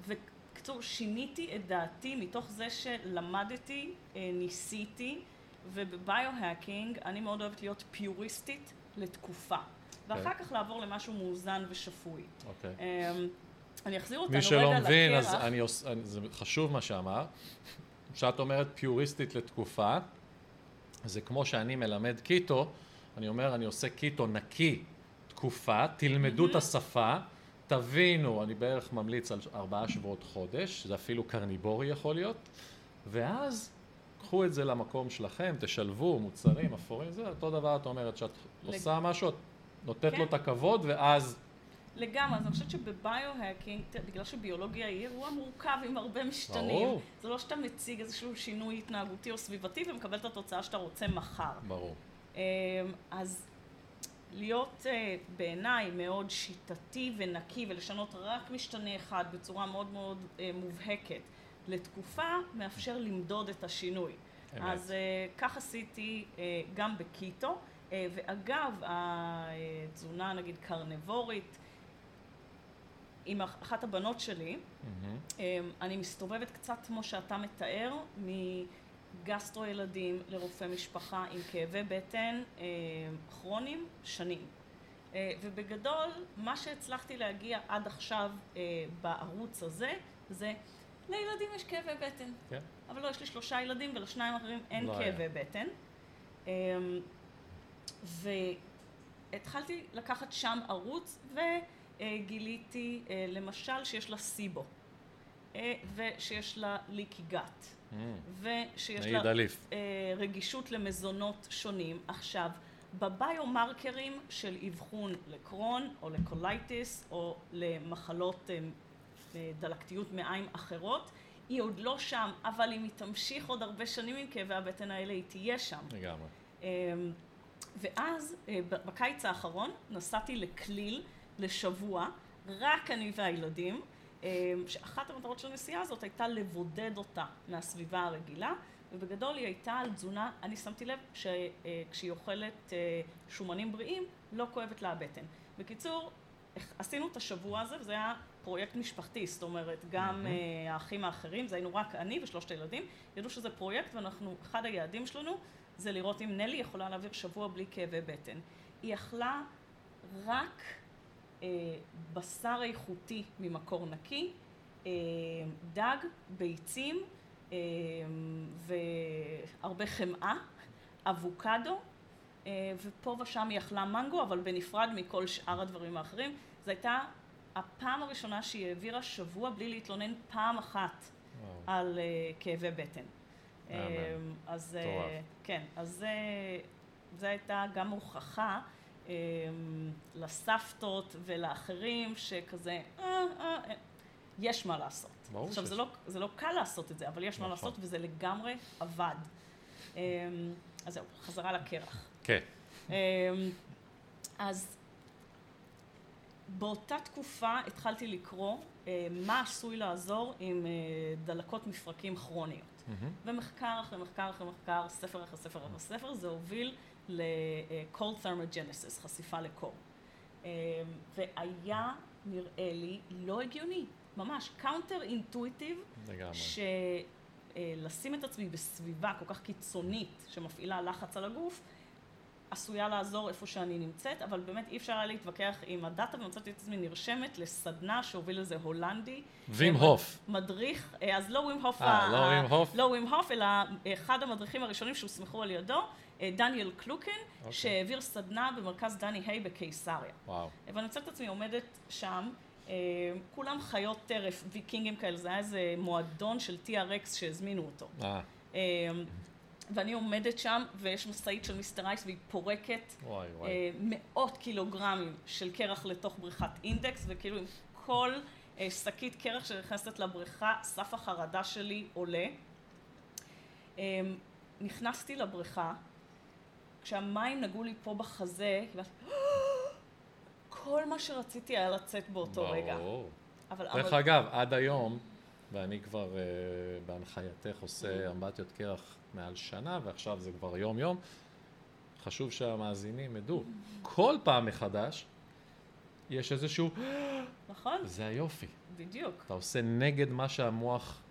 בקיצור, שיניתי את דעתי מתוך זה שלמדתי, אה, ניסיתי, ובביו-האקינג אני מאוד אוהבת להיות פיוריסטית לתקופה. ואחר כך לעבור למשהו מאוזן ושפוי. אוקיי. אמ, אני אחזיר אותנו מי רגע שלא לקרח. מבין, אז אני עוש... אני- זה חשוב מה שאמרת. כשאת אומרת פיוריסטית לתקופה, זה כמו שאני מלמד קיטו, אני אומר, אני עושה קיטו נקי תקופה, תלמדו את השפה, תבינו, אני בערך ממליץ על ארבעה שבועות חודש, זה אפילו קרניבורי יכול להיות, ואז קחו את זה למקום שלכם, תשלבו מוצרים אפורים, זה אותו דבר את אומרת, שאת לג- עושה משהו, את נותנת כן. לו את הכבוד, ואז לגמרי, אז אני חושבת שבביו-האקינג, בגלל שביולוגיה היא אירוע מורכב עם הרבה משתנים, ברור. זה לא שאתה מציג איזשהו שינוי התנהגותי או סביבתי ומקבל את התוצאה שאתה רוצה מחר. ברור. אמ, אז להיות אה, בעיניי מאוד שיטתי ונקי ולשנות רק משתנה אחד בצורה מאוד מאוד אה, מובהקת לתקופה, מאפשר למדוד את השינוי. אמת. אז אה, כך עשיתי אה, גם בקיטו, אה, ואגב, התזונה נגיד קרנבורית, עם אח- אחת הבנות שלי, מהמם. אמ, אני מסתובבת קצת כמו שאתה מתאר, מגסטרו ילדים לרופא משפחה עם כאבי בטן כרוניים שנים. ובגדול, מה שהצלחתי להגיע עד עכשיו בערוץ הזה, זה לילדים יש כאבי בטן. כן. אבל לא, יש לי שלושה ילדים ולשניים האחרים אין לא היה. כאבי בטן. אמ, והתחלתי לקחת שם ערוץ וגיליתי אה, למשל שיש לה סיבו אה, ושיש לה ליקי גת מהמם. ושיש לה אליף. אה, רגישות למזונות שונים. עכשיו, בביומרקרים של אבחון לקרון או לקולייטיס או למחלות אה, אה, דלקתיות מעיים אחרות, היא עוד לא שם, אבל אם היא תמשיך עוד הרבה שנים עם כאבי הבטן האלה, היא תהיה שם. לגמרי. אמ, ואז אה, בקיץ האחרון נסעתי לכליל לשבוע, רק אני והילדים, אמ, שאחת המטרות של הנסיעה הזאת הייתה לבודד אותה מהסביבה הרגילה, ובגדול היא הייתה על תזונה, אני שמתי לב שכשהיא אוכלת אה, שומנים בריאים, לא כואבת לה הבטן. בקיצור, עשינו את השבוע הזה, וזה היה פרויקט משפחתי, זאת אומרת, גם מהמם. אה, האחים האחרים, זה היינו רק אני ושלושת הילדים, ידעו שזה פרויקט ואנחנו, אחד היעדים שלנו זה לראות אם נלי יכולה להעביר שבוע בלי כאבי בטן. היא אכלה רק אה, בשר איכותי ממקור נקי, אה, דג, ביצים אה, והרבה חמאה, אבוקדו, אה, ופה ושם היא אכלה מנגו, אבל בנפרד מכל שאר הדברים האחרים. זו הייתה הפעם הראשונה שהיא העבירה שבוע בלי להתלונן פעם אחת וואו. על אה, כאבי בטן. אה, אז מטורף. כן, אז זה, זה הייתה גם הוכחה אה, לסבתות ולאחרים שכזה, אה, אה, יש מה לעשות. ברור עכשיו, זה. לא, זה לא קל לעשות את זה, אבל יש מה נכון. לעשות וזה לגמרי עבד. אה, אז זהו, חזרה לקרח. כן. אמ, אז באותה תקופה התחלתי לקרוא אה, מה עשוי לעזור עם אה, דלקות מפרקים כרוניות. מהמם. ומחקר אחרי מחקר אחרי מחקר, ספר אחרי ספר אחרי ספר, זה הוביל ל-cold thermogenesis, חשיפה לקור. אמ, והיה נראה לי לא הגיוני, ממש intuitive לגמרי. שלשים את עצמי בסביבה כל כך קיצונית שמפעילה לחץ על הגוף, עשויה לעזור איפה שאני נמצאת, אבל באמת אי אפשר היה להתווכח עם הדאטה, ומצאתי את עצמי נרשמת לסדנה שהוביל לזה הולנדי. וים אה, הוף. מדריך, אה, אז לא ווים הוף, אה, לא ווים הוף? לא ווים הוף, אלא אחד המדריכים הראשונים שהוסמכו על ידו, אה, דניאל קלוקן, אוקיי. שהעביר סדנה במרכז דני היי בקיסריה. וואו. ואני מוצאת את עצמי עומדת שם, כולם חיות טרף, ויקינגים כאלה, זה היה איזה מועדון של TRX שהזמינו אותו. אה, ואני עומדת שם, ויש משאית של מיסטר אייס, והיא פורקת וואי וואי. אה, מאות קילוגרמים של קרח לתוך בריכת אינדקס, וכאילו עם כל אה, שקית קרח שנכנסת לבריכה, סף החרדה שלי עולה. אה, נכנסתי לבריכה, כשהמים נגעו לי פה בחזה, קיבלתי, כל מה שרציתי היה לצאת באותו רגע. ברור. אבל, דרך אבל, אגב, עד היום, ואני כבר uh, בהנחייתך עושה אמבטיות קרח מעל שנה, ועכשיו זה כבר יום-יום, חשוב שהמאזינים ידעו, כל פעם מחדש יש איזשהו, נכון, זה היופי. בדיוק. אתה עושה נגד מה שהמוח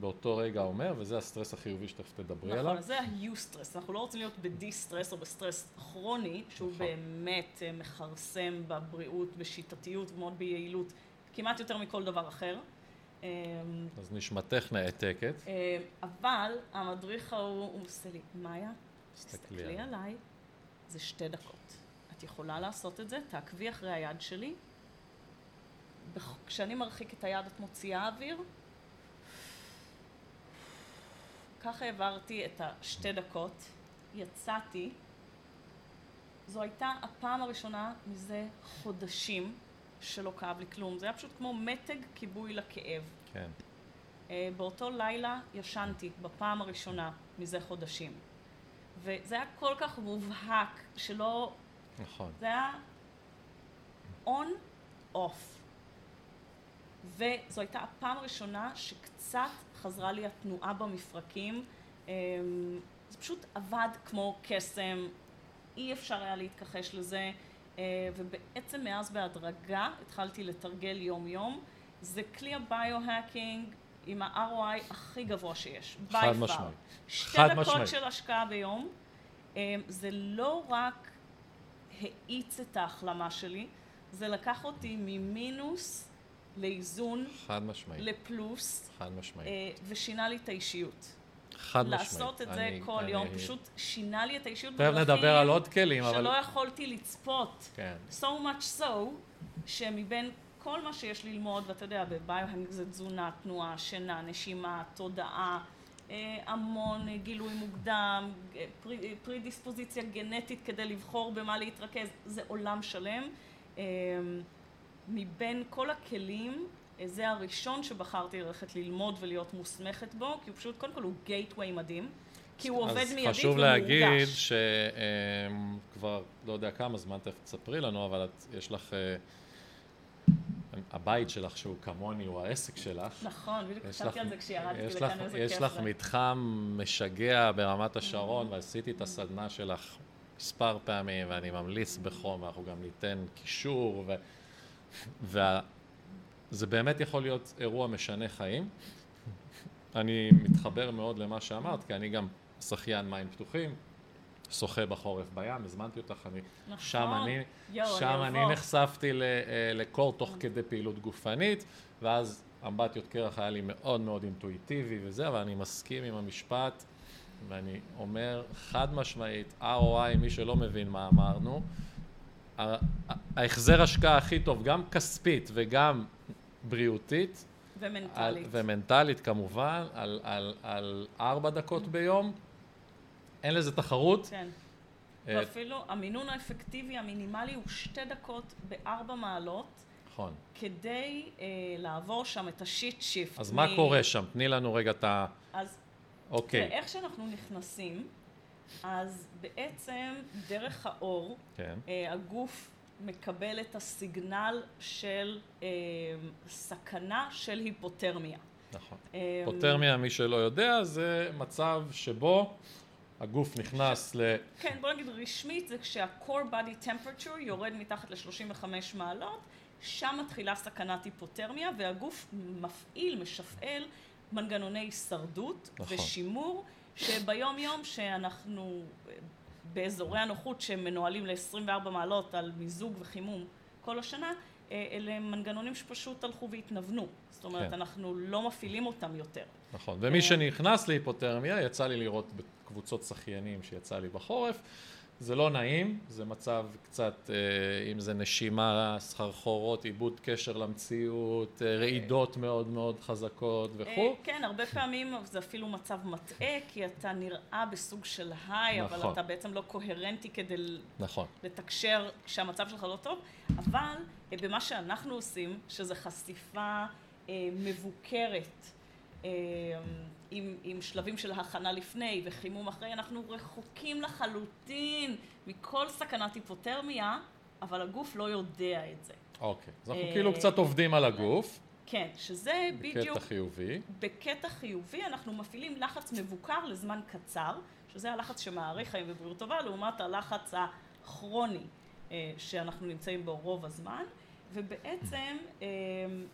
באותו רגע אומר, וזה הסטרס החיובי שתכף תדברי נכון, עליו. אז זה ה-eustress. אנחנו לא רוצים להיות ב-distress או בסטרס כרוני, שהוא נכון. באמת אה, מכרסם בבריאות, בשיטתיות ומאוד ביעילות, כמעט יותר מכל דבר אחר. אה, אז נשימתך נעתקת. אה, אבל המדריך ההוא, הוא עושה לי, מאיה, תסתכלי עליי. זה שתי דקות. את יכולה לעשות את זה, תעקבי אחרי היד שלי. כשאני מרחיק את היד את מוציאה אוויר. ככה העברתי את השתי דקות, יצאתי. זו הייתה הפעם הראשונה מזה חודשים שלא כאב לי כלום. זה היה פשוט כמו מתג כיבוי לכאב. כן. אה, באותו לילה ישנתי בפעם הראשונה מזה חודשים. וזה היה כל כך מובהק שלא... נכון. זה היה on, off. וזו הייתה הפעם הראשונה שקצת חזרה לי התנועה במפרקים. אה, זה פשוט עבד כמו קסם, אי אפשר היה להתכחש לזה, אה, ובעצם מאז בהדרגה התחלתי לתרגל יום-יום. זה כלי הביו-האקינג עם ה-ROI הכי גבוה שיש. חד. משמעית. שתי חד דקות משמעית. של השקעה ביום. אה, זה לא רק האיץ את ההחלמה שלי, זה לקח אותי ממינוס לאיזון, חד משמעית. לפלוס, חד משמעית. אה, ושינה לי את האישיות. חד משמעית. לעשות את זה אני- כל אני- יום, פשוט שינה לי את האישיות תכף נדבר על עוד כלים, אבל... שלא יכולתי לצפות. כן. so much so, שמבין כל מה שיש ללמוד, ואתה יודע, בביו-הנג זה תזונה, תנועה, שינה, נשימה, תודעה, אה, המון אה, גילוי מוקדם, אה, פרי- פרידיספוזיציה גנטית כדי לבחור במה להתרכז, זה עולם שלם. מבין כל הכלים, זה הראשון שבחרתי ללכת ללמוד ולהיות מוסמכת בו, כי הוא פשוט, קודם כל הוא גייטווי מדהים, כי הוא עובד אז מיידית חשוב ומורגש. להגיד שכבר לא יודע כמה זמן, תכף תספרי לנו, אבל את, יש לך... הבית שלך, שהוא כמוני, הוא העסק שלך. נכון, בדיוק יש חשבתי לך- על זה כשירדתי יש לכאן, לך- איזה יש כיף לך זה. מתחם משגע ברמת השרון, ועשיתי את הסדנה שלך מספר פעמים, ואני ממליץ בחום, אנחנו גם ניתן קישור. וזה באמת יכול להיות אירוע משנה חיים. אני מתחבר מאוד למה שאמרת, כי אני גם שחיין מים פתוחים, שוחה בחורף בים, הזמנתי אותך, אני, נכון. שם אני, יואו, שם אני. נחשפתי ל- אה, לקור תוך כדי פעילות גופנית, ואז אמבטיות קרח היה לי מאוד מאוד אינטואיטיבי וזה, אבל אני מסכים עם המשפט, ואני אומר חד משמעית, ROI, מי שלא מבין מה אמרנו, ההחזר השקעה הכי טוב, גם כספית וגם בריאותית, על, ומנטלית. ומנטלית כמובן, על, על, על ארבע דקות ביום, אין לזה תחרות. כן. אה, ואפילו המינון האפקטיבי המינימלי הוא שתי דקות בארבע מעלות, נכון. כדי אה, לעבור שם את השיט שיפט. אז מה קורה שם? תני לנו רגע את ה... אז אוקיי. תראה, איך שאנחנו נכנסים, אז בעצם דרך האור, כן. אה, הגוף מקבל את הסיגנל של אה, סכנה של היפותרמיה. נכון. אה, היפותרמיה, מי שלא יודע, זה מצב שבו הגוף נכנס ל... כן, בוא נגיד רשמית זה כשה-core body temperature יורד מתחת ל-35 מעלות, שם מתחילה סכנת היפותרמיה, והגוף מפעיל, משפעל מנגנוני הישרדות נכון. ושימור, שביום יום שאנחנו באזורי הנוחות שמנוהלים ל-24 מעלות על מיזוג וחימום כל השנה, אלה הם מנגנונים שפשוט הלכו והתנוונו. זאת אומרת, כן. אנחנו לא מפעילים אותם יותר. נכון. ומי שנכנס להיפותרמיה, יצא לי לראות בקבוצות שחיינים שיצא לי בחורף. זה לא נעים, זה מצב קצת, אה, אם זה נשימה, סחרחורות, איבוד קשר למציאות, אה, רעידות מאוד מאוד חזקות אה, וכו'. כן, הרבה פעמים זה אפילו מצב מטעה, כי אתה נראה בסוג של היי, אבל נכון. אתה בעצם לא קוהרנטי כדי נכון. לתקשר כשהמצב שלך לא טוב, אבל אה, במה שאנחנו עושים, שזה חשיפה אה, מבוקרת, אה, עם, עם שלבים של הכנה לפני וחימום אחרי, אנחנו רחוקים לחלוטין מכל סכנת היפותרמיה, אבל הגוף לא יודע את זה. אוקיי, אז אנחנו כאילו קצת עובדים על הגוף. כן, שזה בדיוק... בקטע חיובי. בקטע חיובי אנחנו מפעילים לחץ מבוקר לזמן קצר, שזה הלחץ שמאריך חיים ובריאות טובה, לעומת הלחץ הכרוני אה, שאנחנו נמצאים בו רוב הזמן. ובעצם אה,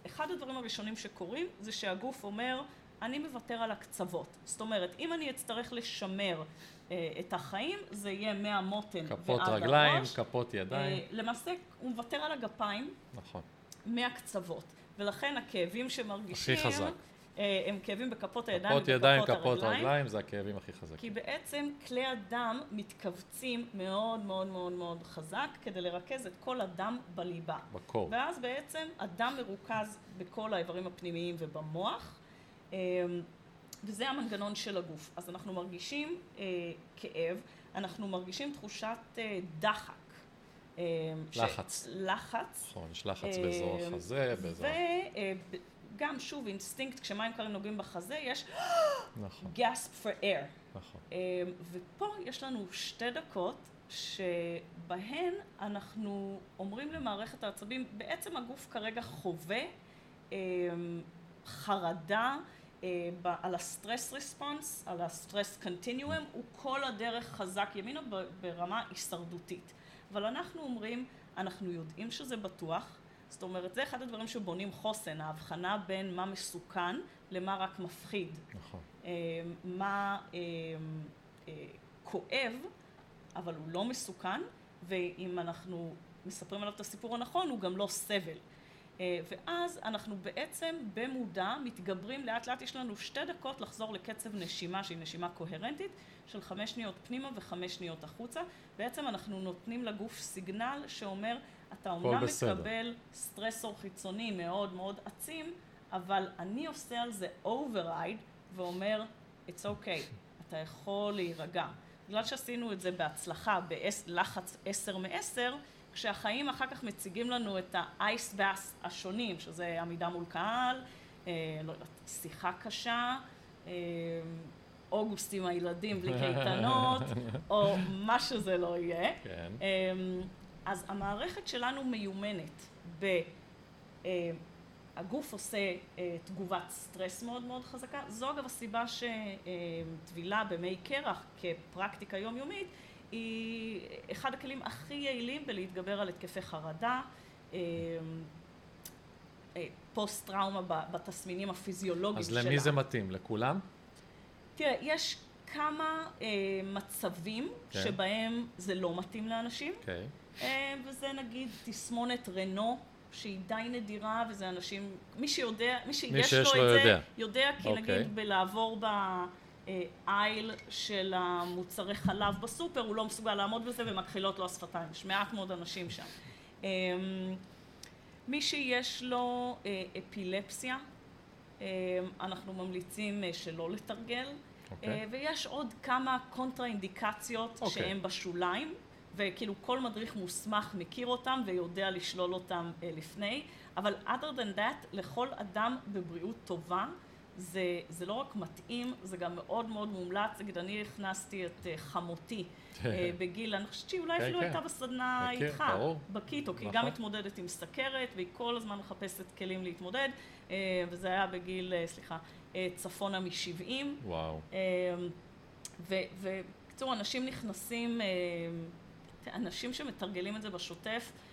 אחד הדברים הראשונים שקורים זה שהגוף אומר, אני מוותר על הקצוות. זאת אומרת, אם אני אצטרך לשמר אה, את החיים, זה יהיה מהמותן ועד כפות הראש. רגליים, כפות ידיים. למעשה הוא מוותר על הגפיים. נכון. מהקצוות. ולכן הכאבים שמרגישים... הכי חזק. אה, הם כאבים בכפות הידיים כפות ובכפות ידיים, הרגליים. כפות רגליים, זה הכאבים הכי חזקים. כי בעצם כלי הדם מתכווצים מאוד מאוד מאוד מאוד חזק כדי לרכז את כל הדם בליבה. בקור. ואז בעצם הדם מרוכז בכל האיברים הפנימיים ובמוח, אה, וזה המנגנון של הגוף. אז אנחנו מרגישים אה, כאב, אנחנו מרגישים תחושת אה, דחק. אה, ש- לחץ. לחץ. נכון, יש לחץ באזור אה, החזה, באזור... וגם שוב אינסטינקט, כשמים קרים נוגעים בחזה, יש נכון, gasp for air. נכון. אה, ופה יש לנו שתי דקות שבהן אנחנו אומרים למערכת העצבים, בעצם הגוף כרגע חווה אה, חרדה אה, על ה stress response, על ה stress continuum, הוא כל הדרך חזק ימינה ברמה הישרדותית. אבל אנחנו אומרים, אנחנו יודעים שזה בטוח, זאת אומרת, זה אחד הדברים שבונים חוסן, ההבחנה בין מה מסוכן למה רק מפחיד. נכון. אה, מה אה, אה, כואב, אבל הוא לא מסוכן, ואם אנחנו מספרים עליו את הסיפור הנכון, הוא גם לא סבל. אה, ואז אנחנו בעצם במודע מתגברים, לאט לאט יש לנו שתי דקות לחזור לקצב נשימה שהיא נשימה קוהרנטית של חמש שניות פנימה וחמש שניות החוצה. בעצם אנחנו נותנים לגוף סיגנל שאומר, אתה אומנם. מקבל סטרסור חיצוני מאוד מאוד עצים, אבל אני עושה על זה override ואומר, it's okay, אתה יכול להירגע. בגלל שעשינו את זה בהצלחה, בלחץ 10 מ-10, כשהחיים אחר כך מציגים לנו את ה-ice bass השונים, שזה עמידה מול קהל, אה, לא יודעת, שיחה קשה, אה, אוגוסט עם הילדים בלי קייטנות, או מה שזה לא יהיה. כן. אה, אז המערכת שלנו מיומנת ב... אה, הגוף עושה אה, תגובת סטרס מאוד מאוד חזקה. זו אגב הסיבה שטבילה במי קרח כפרקטיקה יומיומית היא אחד הכלים הכי יעילים בלהתגבר על התקפי חרדה, אה, אה, פוסט טראומה ב- בתסמינים הפיזיולוגיים אז שלה. למי זה מתאים? לכולם? תראה, יש כמה אה, מצבים כן. שבהם זה לא מתאים לאנשים. אה, וזה נגיד תסמונת רנו, שהיא די נדירה, וזה אנשים, מי שיודע, מי שיש שיש לו את יודע. זה, יודע, כי אוקיי. נגיד בלעבור באייל של המוצרי חלב בסופר, הוא לא מסוגל לעמוד בזה ומכחילות לו השפתיים. יש מעט מאוד אנשים שם. אה, מי שיש לו אה, אפילפסיה, אה, אנחנו ממליצים אה, שלא לתרגל. אוקיי. אה, ויש עוד כמה קונטרה אינדיקציות אוקיי. שהן בשוליים, וכאילו כל מדריך מוסמך מכיר אותם ויודע לשלול אותם אה, לפני, אבל other than that, לכל אדם בבריאות טובה, זה, זה לא רק מתאים, זה גם מאוד מאוד מומלץ. נגיד, אני הכנסתי את אה, חמותי אה, בגיל, אני חושבת שהיא אולי כן, אפילו כן. הייתה בסדנה מכיר, איתך. בקיטו, כי היא נכון. גם מתמודדת עם סכרת, והיא כל הזמן מחפשת כלים להתמודד, אה, וזה היה בגיל, אה, סליחה, אה, צפונה מ-70. וואו. ובקיצור, אנשים נכנסים, אה, אנשים שמתרגלים את זה בשוטף, אה,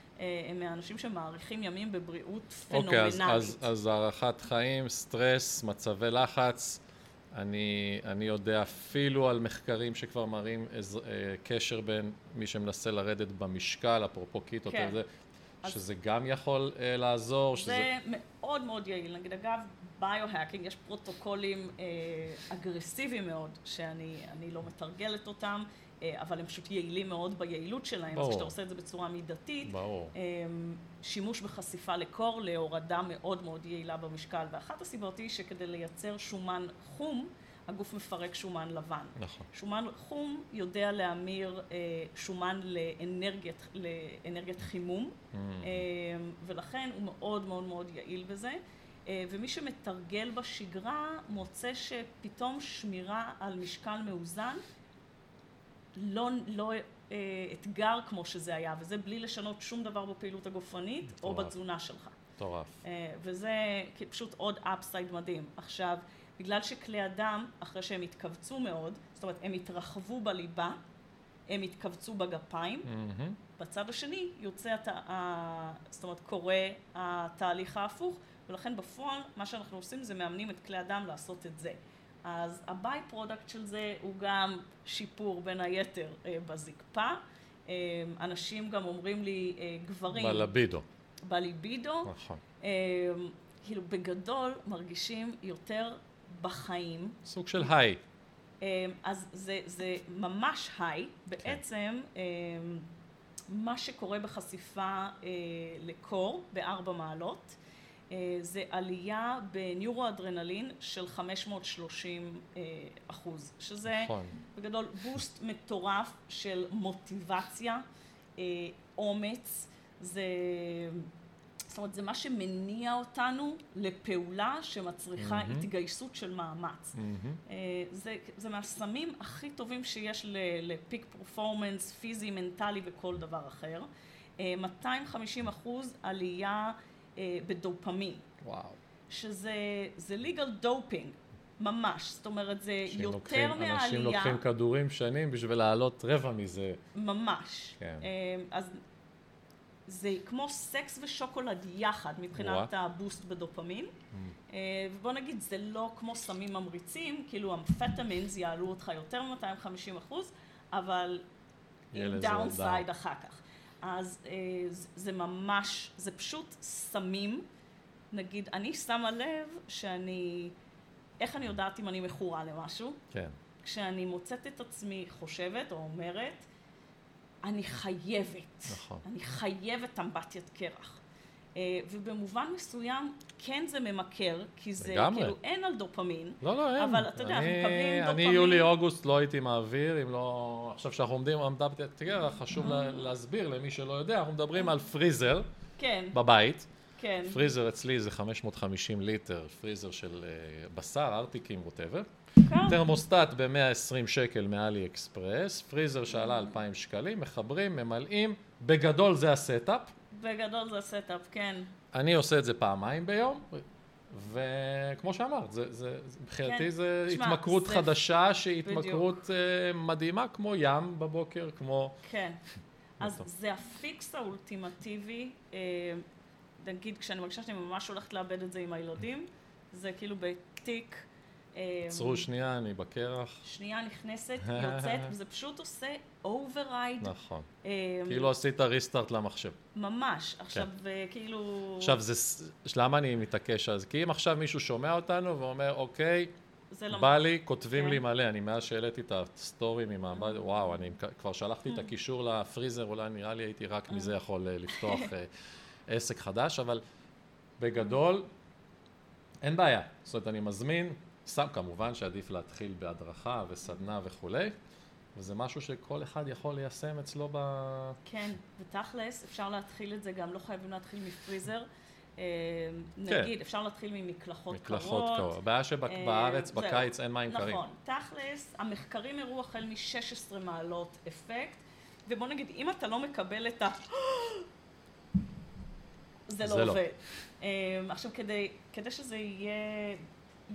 הם מהאנשים שמאריכים ימים בבריאות אוקיי, אז, פנומנלית. אז, אז הארכת חיים, סטרס, מצבי לחץ. אני, אני יודע אפילו על מחקרים שכבר מראים איז, אה, קשר בין מי שמנסה לרדת במשקל, אפרופו קיטות, כן. וזה, אז- שזה גם יכול אה, לעזור, שזה... זה מאוד מאוד יעיל. נגיד, אגב, ביו-האקינג, יש פרוטוקולים אה, אגרסיביים מאוד, שאני אני לא מתרגלת אותם, אה, אבל הם פשוט יעילים מאוד ביעילות שלהם. ברור. אז כשאתה עושה את זה בצורה מידתית, ברור. אה, שימוש בחשיפה לקור להורדה מאוד מאוד יעילה במשקל. ואחת הסיבות היא שכדי לייצר שומן חום, הגוף מפרק שומן לבן. נכון. שומן חום יודע להמיר אה, שומן לאנרגיית, לאנרגיית חימום, Mm. אה, ולכן הוא מאוד מאוד מאוד יעיל בזה. אה, אה, ומי שמתרגל בשגרה מוצא שפתאום שמירה על משקל מאוזן לא, לא אה, אתגר כמו שזה היה, וזה בלי לשנות שום דבר בפעילות הגופנית או בתזונה שלך. מטורף. אה, וזה פשוט עוד upside מדהים. עכשיו, בגלל שכלי הדם, אחרי שהם התכווצו מאוד, זאת אומרת, הם התרחבו בליבה, הם התכווצו בגפיים, מהמם. בצד השני יוצא, הת... ה... זאת אומרת, קורה התהליך ההפוך, ולכן בפועל מה שאנחנו עושים זה מאמנים את כלי הדם לעשות את זה. אז ה byproduct של זה הוא גם שיפור בין היתר אה, בזקפה. אה, אנשים גם אומרים לי, אה, גברים, בלבידו, בליבידו, נכון. אה, כאילו בגדול מרגישים יותר בחיים. סוג של היי. אה, אז זה, זה ממש היי, בעצם אה, מה שקורה בחשיפה אה, לקור בארבע מעלות זה עלייה בניורו-אדרנלין של 530 אה, אחוז, שזה נכון. בגדול בוסט מטורף של מוטיבציה, אה, אומץ, זה, זאת אומרת זה מה שמניע אותנו לפעולה שמצריכה מהמם. התגייסות של מאמץ. אה, זה, זה מהסמים הכי טובים שיש לפיק פרפורמנס פיזי, מנטלי וכל דבר אחר. אה, 250 אחוז עלייה אה, בדופמין, וואו. שזה זה legal doping, ממש, זאת אומרת זה אנשים יותר לוקחים- אנשים מהעלייה, לוקחים כדורים שנים בשביל להעלות רבע מזה. ממש. כן. אה, אז זה כמו סקס ושוקולד יחד מבחינת what. ה boost בדופמין. Mm. אה, ובוא נגיד, זה לא כמו סמים ממריצים, כאילו amphetamines יעלו אותך יותר מ-250 אחוז, אבל עם downside. אחר כך. אז אה, זה- זה ממש, זה פשוט סמים. נגיד, אני שמה לב שאני, איך אני יודעת אם אני מכורה למשהו? כן. כשאני מוצאת את עצמי חושבת או אומרת, אני חייבת. נכון. אני חייבת אמבטיית קרח. אה, ובמובן מסוים, כן זה ממכר, כי זה לגמרי. כאילו אין על דופמין. לא, לא, אין. אבל אתה יודע, אנחנו אני- מקבלים אני דופמין. יולי-אוגוסט לא הייתי מעביר, אם לא... עכשיו שאנחנו עומדים עמדה בתגר, חשוב. לה- להסביר למי שלא יודע, אנחנו מדברים על פריזר כן, בבית. כן. פריזר אצלי זה 550 ליטר, פריזר של אה, בשר, ארטיקים, whatever. כן. תרמוסטט ב-120 שקל מאלי אקספרס, פריזר שעלה 2,000 שקלים, מחברים, ממלאים, בגדול זה ה setup. בגדול זה ה setup, כן. אני עושה את זה פעמיים ביום, וכמו שאמרת, זה, זה, זה, מבחינתי כן. זה תשמע, התמכרות זה- חדשה שהיא בדיוק. התמכרות אה, מדהימה, כמו ים בבוקר, כמו... כן. אז טוב. זה ה fix האולטימטיבי, אה, נגיד כשאני מרגישה שאני ממש הולכת לאבד את זה עם הילדים, זה כאילו בתיק. אה, עצרו שנייה, אני בקרח. שנייה נכנסת, יוצאת, וזה פשוט עושה override. נכון. אה, כאילו עשית restart למחשב. ממש. עכשיו, אה, כאילו... עכשיו, זה, למה אני מתעקש על זה? כי אם עכשיו מישהו שומע אותנו ואומר, אוקיי, לא... בא לי, כותבים כן. לי מלא, אני מאז שהעליתי את הסטורים עם המבט, וואו, אני כבר שלחתי את הקישור לפריזר, אולי נראה לי הייתי רק מזה יכול אה, לפתוח אה, עסק חדש, אבל בגדול, אין בעיה. זאת אומרת, אני מזמין, שם כמובן שעדיף להתחיל בהדרכה וסדנה וכולי, וזה משהו שכל אחד יכול ליישם אצלו ב... כן, ותכלס, אפשר להתחיל את זה גם, לא חייבים להתחיל מפריזר. אה, כן. נגיד, אפשר להתחיל ממקלחות קרות. מקלחות קרות. הבעיה אה, שבארץ זהו. בקיץ אין מים קרים. נכון. תכלס, המחקרים הראו החל מ-16 מעלות אפקט, ובוא נגיד, אם אתה לא מקבל את ה... זה זה לא לא. עובד. אמ, עכשיו, כדי, כדי שזה יהיה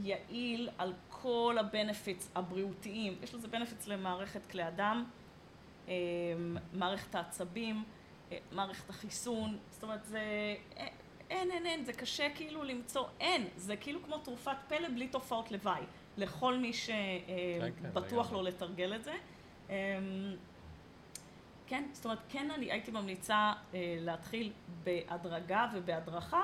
יעיל על כל ה benefits הבריאותיים, יש לזה benefits למערכת כלי הדם, אמ, מערכת העצבים, אה, מערכת החיסון, זאת אומרת, זה... אה, אין, אין, אין, זה קשה כאילו למצוא, אין, זה כאילו כמו תרופת פלא בלי תופעות לוואי, לכל מי כן, שבטוח לגמרי. לא לתרגל את זה. אמ, כן, זאת אומרת, כן אני הייתי ממליצה אה, להתחיל בהדרגה ובהדרכה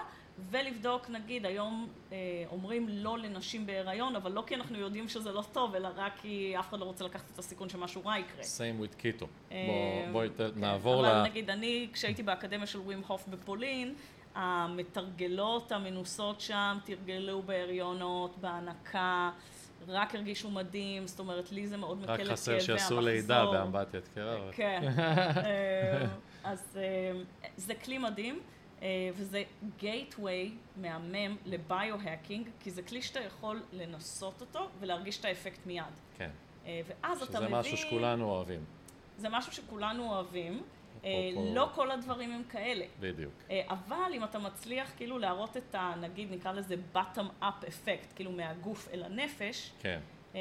ולבדוק, נגיד, היום אה, אומרים לא לנשים בהיריון, אבל לא כי אנחנו יודעים שזה לא טוב, אלא רק כי אף אחד לא רוצה לקחת את הסיכון שמשהו רע יקרה. same with keto. אה, בוא- בואי כן, נעבור אבל ל... נגיד, אני, כשהייתי באקדמיה של ווים הוף בפולין, המתרגלות המנוסות שם תרגלו בהריונות, בהנקה, רק הרגישו מדהים, זאת אומרת, לי זה מאוד מקל את רק כאבי חסר שיעשו לידה באמבטיית קרח. כן. אה, אז אה, זה כלי מדהים. אה, וזה גייטווי מהמם לביו-האקינג, כי זה כלי שאתה יכול לנסות אותו ולהרגיש את האפקט מיד. כן. אה, ואז אתה שזה מבין... משהו שכולנו אוהבים. זה משהו שכולנו אוהבים. אה, אפרופו- לא כל הדברים הם כאלה. בדיוק. אה, אבל אם אתה מצליח כאילו להראות את ה... נגיד נקרא לזה bottom up אפקט, כאילו מהגוף אל הנפש, כן. אה,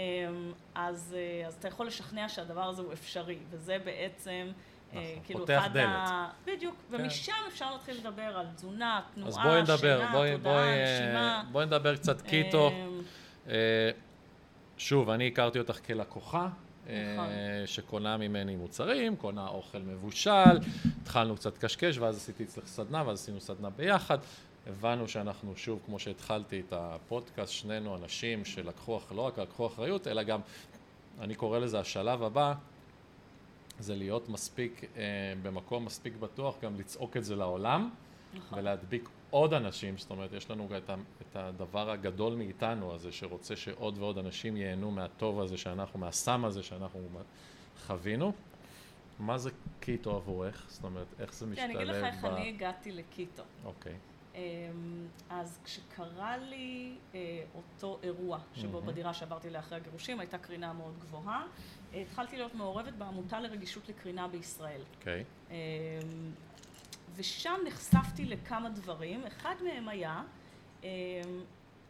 אז, אה, אז אתה יכול לשכנע שהדבר הזה הוא אפשרי, וזה בעצם... אה, נכון, כאילו פותח דלת. ה... בדיוק, ומשם אפשר להתחיל לדבר על תזונה, תנועה, שינה, תודעה, בואי, אה, נשימה. בואי נדבר קצת קיטו. אה, אה, שוב, אני הכרתי אותך כלקוחה. נכון. שקונה ממני מוצרים, קונה אוכל מבושל, התחלנו קצת קשקש, ואז עשיתי אצלך סדנה, ואז עשינו סדנה ביחד. הבנו שאנחנו, שוב, כמו שהתחלתי את הפודקאסט, שנינו אנשים שלקחו, לא רק לקחו אחריות, אלא גם, אני קורא לזה השלב הבא, זה להיות מספיק, אה, במקום מספיק בטוח, גם לצעוק את זה לעולם, נכון. ולהדביק עוד אנשים, זאת אומרת, יש לנו את, את הדבר הגדול מאיתנו הזה, שרוצה שעוד ועוד אנשים ייהנו מהטוב הזה שאנחנו, מהסם הזה שאנחנו חווינו. מה זה קיטו עבורך? זאת אומרת, איך זה כן, משתלב אני אגיד לך איך ב... אני הגעתי לקיטו. אוקיי, אמ, אז כשקרה לי אה, אותו אירוע, שבו. בדירה שעברתי לאחרי הגירושים הייתה קרינה מאוד גבוהה, התחלתי להיות מעורבת בעמותה לרגישות לקרינה בישראל. אוקיי, אמ, ושם נחשפתי לכמה דברים, אחד מהם היה אמ,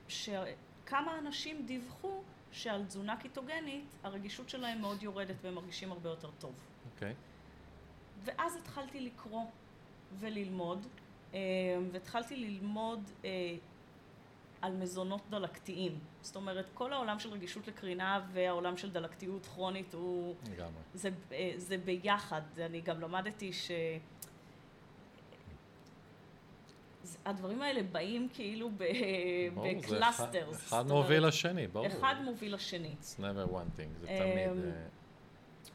שכמה אנשים דיווחו שעל תזונה קיטוגנית הרגישות שלהם מאוד יורדת והם מרגישים הרבה יותר טוב. אוקיי. ואז התחלתי לקרוא וללמוד, אה, והתחלתי ללמוד אה, על מזונות דלקתיים. זאת אומרת, כל העולם של רגישות לקרינה והעולם של דלקתיות כרונית הוא... לגמרי. זה, אה, זה ביחד. אני גם למדתי ש... הדברים האלה באים כאילו ב- ברור, זה ב clusters. אחד- אחד מוביל לשני, ברור. אחד מוביל לשני. It's never one thing, זה אמ, תמיד... אה,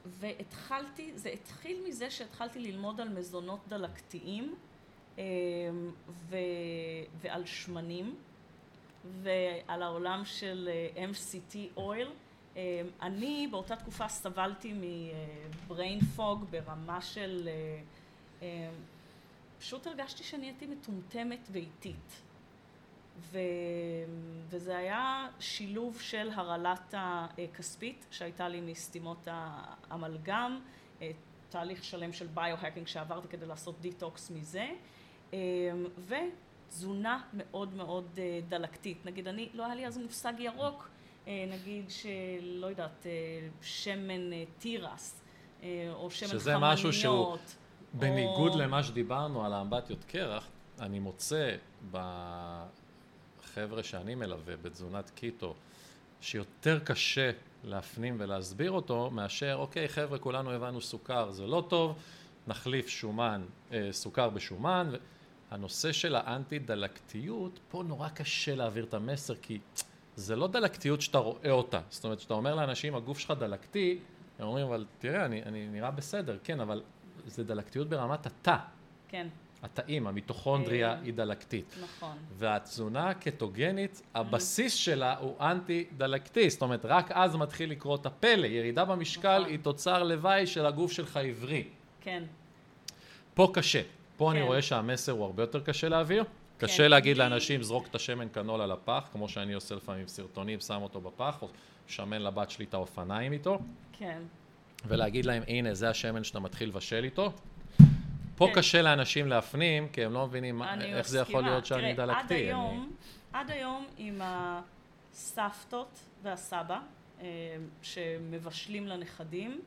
והתחלתי, זה התחיל מזה שהתחלתי ללמוד על מזונות דלקתיים אמ, ו, ועל שמנים ועל העולם של אה, MCT oil. אמ, אני באותה תקופה סבלתי מ-brain fog ברמה של... אה, פשוט הרגשתי שאני הייתי מטומטמת ואיטית. ו... וזה היה שילוב של הרעלת הכספית שהייתה לי מסתימות האמלגם, אה, תהליך שלם של biohacking שעברתי כדי לעשות דיטוקס מזה, אה, ותזונה מאוד מאוד אה, דלקתית. נגיד, אני, לא היה לי אז מושג ירוק, אה, נגיד שלא יודעת, אה, שמן תירס, או שמן שזה חמניות. משהו שהוא בניגוד או- למה שדיברנו על האמבטיות קרח, אני מוצא בחבר'ה שאני מלווה בתזונת קיטו, שיותר קשה להפנים ולהסביר אותו, מאשר, אוקיי, חבר'ה, כולנו הבנו סוכר, זה לא טוב, נחליף שומן, אה, סוכר בשומן. ו- הנושא של האנטי-דלקתיות, פה נורא קשה להעביר את המסר, כי זה לא דלקתיות שאתה רואה אותה. זאת אומרת, כשאתה אומר לאנשים, הגוף שלך דלקתי, הם אומרים, אבל תראה, אני, אני נראה בסדר, כן, אבל זה דלקתיות ברמת התא. כן, התאים, המיטוכונדריה אה. היא דלקתית. נכון. והתזונה הקטוגנית, הבסיס שלה הוא אנטי-דלקתי, זאת אומרת, רק אז מתחיל לקרות הפלא. ירידה במשקל נכון. היא תוצר לוואי של הגוף שלך עברי. כן. פה קשה. פה אני כן. רואה שהמסר הוא הרבה יותר קשה להעביר. כן. קשה להגיד אני- לאנשים, זרוק את השמן קנול על הפח, כמו שאני עושה לפעמים סרטונים, שם אותו בפח, או שמן לבת שלי את האופניים איתו, כן. ולהגיד להם, הנה, זה השמן שאתה מתחיל לבשל איתו. פה כן. קשה לאנשים להפנים, כי הם לא מבינים מה- אני איך זה יכול מסכימה. להיות שאני תראה, עד דלקתי. אני- עד היום עם הסבתות והסבא, אה, שמבשלים לנכדים,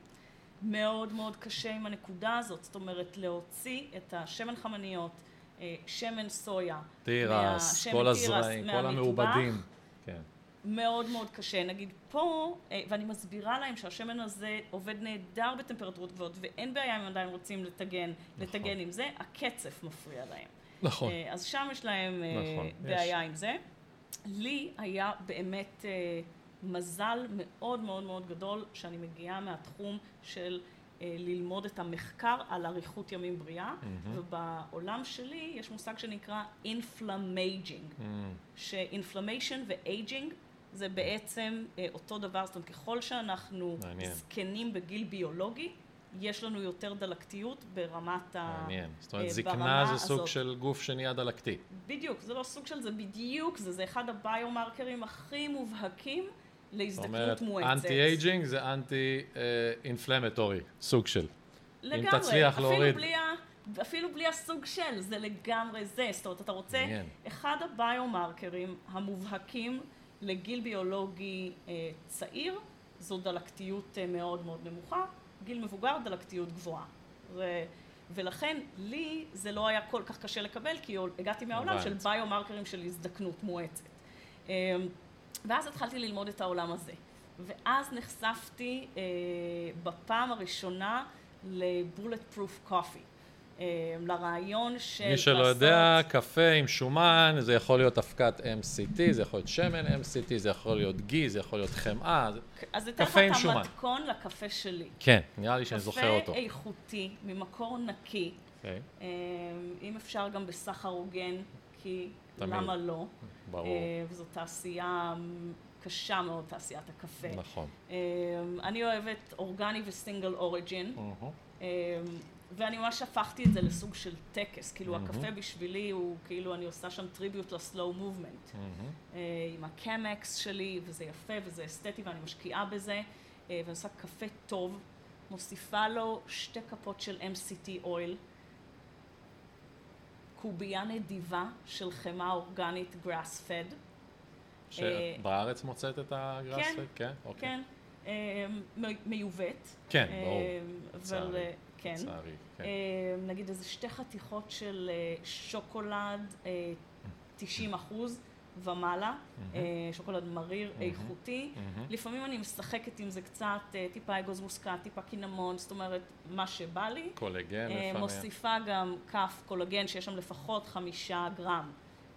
מאוד מאוד קשה עם הנקודה הזאת. זאת אומרת, להוציא את השמן חמניות, אה, שמן סויה, תירס, מהשמן כל הזרעים, כל המעובדים. כן. מאוד מאוד קשה. נגיד פה, אה, ואני מסבירה להם שהשמן הזה עובד נהדר בטמפרטורות גבוהות, ואין בעיה אם עדיין רוצים לטגן, לטגן עם זה, הקצף מפריע להם. נכון. אה, אז שם יש להם נכון, בעיה עם זה. לי היה באמת מזל מאוד מאוד מאוד גדול שאני מגיעה מהתחום של אה, ללמוד את המחקר על אריכות ימים בריאה, ובעולם שלי יש מושג שנקרא inflammaging, Mm, ש inflammation ו aging זה בעצם אה, אותו דבר, זאת אומרת ככל שאנחנו מעניין. זקנים בגיל ביולוגי, יש לנו יותר דלקתיות ברמת ה... מעניין. זאת אומרת, אה, זקנה זה סוג הזאת. של גוף שנהיה דלקתי. בדיוק, זה לא סוג של זה בדיוק, זה, זה אחד הביומרקרים הכי מובהקים להזדקנות מואצת. anti aging זה אנטי אינפלמטורי, סוג של. לגמרי, תצליח אפילו להוריד. בלי, ה, אפילו בלי הסוג של, זה לגמרי זה. זאת אומרת, אתה רוצה, מעניין. אחד הביומרקרים המובהקים לגיל ביולוגי אה, צעיר, זו דלקתיות אה, מאוד מאוד נמוכה, גיל מבוגר, דלקתיות גבוהה. ו, ולכן לי זה לא היה כל כך קשה לקבל, כי הגעתי מהעולם. של ביומרקרים של הזדקנות מואצת. אה, ואז התחלתי ללמוד את העולם הזה. ואז נחשפתי אה, בפעם הראשונה לבולט פרוף קופי. אה, לרעיון של מי שלא יודע, קפה עם שומן, זה יכול להיות אבקת MCT, זה יכול להיות שמן MCT, זה יכול להיות גי, זה יכול להיות חמאה. זה- אז אתן לך קפה עם את שומן. המתכון לקפה שלי. כן, נראה לי שאני זוכר אותו. קפה איכותי, ממקור נקי, אוקיי, אה, אם אפשר גם בסחר הוגן, כי תמיד. למה לא? ברור, אה, וזו תעשייה קשה מאוד, תעשיית הקפה. נכון. אה, אני אוהבת אורגני וסינגל אוריג'ין. אמ, ואני ממש הפכתי את זה לסוג של טקס, כאילו מהמם. הקפה בשבילי הוא כאילו אני עושה שם טריביוט לסלואו מובמנט. מהמם. עם הקמקס שלי, וזה יפה וזה אסתטי ואני משקיעה בזה, אה, ואני עושה קפה טוב, מוסיפה לו שתי כפות של MCT אויל, קובייה נדיבה של חמאה אורגנית גראס פד, שבארץ מוצאת את הגראס? כן, כן, אוקיי. כן, אה, מ- מיובאת. כן, ברור. אה, אבל. אה, כן. לצערי, כן. אה, נגיד איזה שתי חתיכות של אה, שוקולד אה, 90 אחוז ומעלה, אה, שוקולד מריר, איכותי. לפעמים אני משחקת עם זה קצת, אה, טיפה אגוז מוסקת, טיפה קינמון, זאת אומרת, מה שבא לי. קולגן אה, לפעמים. מוסיפה גם כף קולגן שיש שם לפחות חמישה גרם,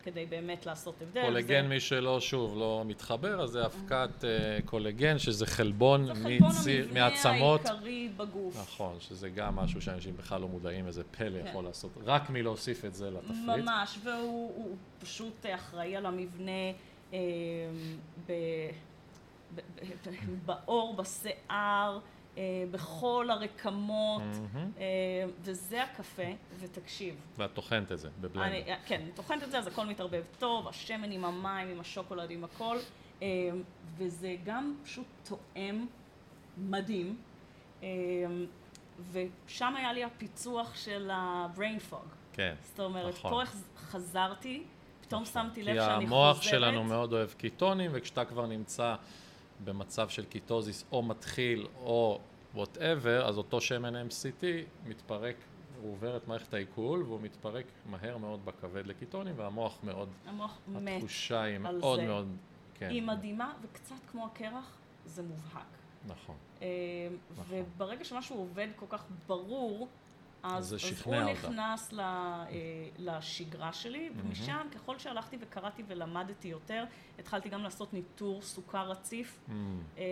כדי באמת לעשות הבדל. קולגן, זה- מי שלא, שוב, לא מתחבר, אז זה אבקת אה, קולגן, שזה חלבון זה חלבון מציר- המבנה מעצמות. העיקרי בגוף. נכון, שזה גם משהו שאנשים בכלל לא מודעים איזה פלא כן. יכול לעשות, רק מלהוסיף את זה לתפריט. ממש, והוא הוא פשוט אחראי על המבנה אה, ב, ב, ב, ב, בעור, בשיער, בכל הרקמות. אה, וזה הקפה, ותקשיב, ואת טוחנת את זה בבלנדר. אני, כן, אני טוחנת את זה, אז הכל מתערבב טוב, השמן עם המים, עם השוקולד, עם הכל, אה, וזה גם פשוט תואם מדהים. אה, ושם היה לי הפיצוח של ה-brain fog. כן. זאת אומרת, נכון. פה חזרתי, פתאום שמתי לב כי שאני חוזרת. המוח שלנו מאוד אוהב קיטונים, וכשאתה כבר נמצא במצב של ketosis או מתחיל או whatever, אז אותו שמן MCT מתפרק, הוא עובר את מערכת העיכול והוא מתפרק מהר מאוד בכבד לקיטונים, והמוח מאוד, המוח מת. התחושה היא מאוד זה. מאוד, כן, היא מדהימה, וקצת כמו הקרח, זה מובהק. נכון. אה, וברגע שמשהו עובד כל כך ברור, אז, אז הוא אותה. נכנס ל, אה, לשגרה שלי, ומשם ככל שהלכתי וקראתי ולמדתי יותר, התחלתי גם לעשות ניטור סוכר רציף, Mm, אה,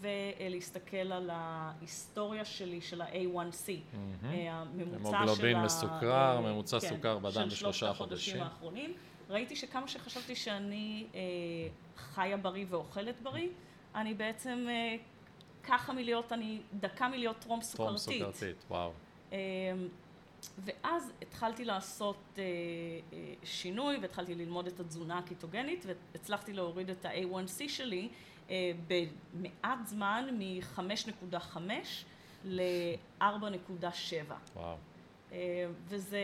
ולהסתכל על ההיסטוריה שלי של ה-A1C, מהמם. אה, הממוצע של המוגלובין ה... מסוכרר, אה, ממוצע כן, סוכר בדם של בשלושה חודשים. האחרונים. ראיתי שכמה שחשבתי שאני אה, חיה בריא ואוכלת בריא, אני בעצם אה, ככה מלהיות, אני דקה מלהיות טרום טרום סוכרתית. סוכרתית, וואו. אה, ואז התחלתי לעשות אה, אה, שינוי והתחלתי ללמוד את התזונה הקיטוגנית והצלחתי להוריד את ה-A1C שלי אה, במעט זמן מ-5.5 ל-4.7. וואו. וזה,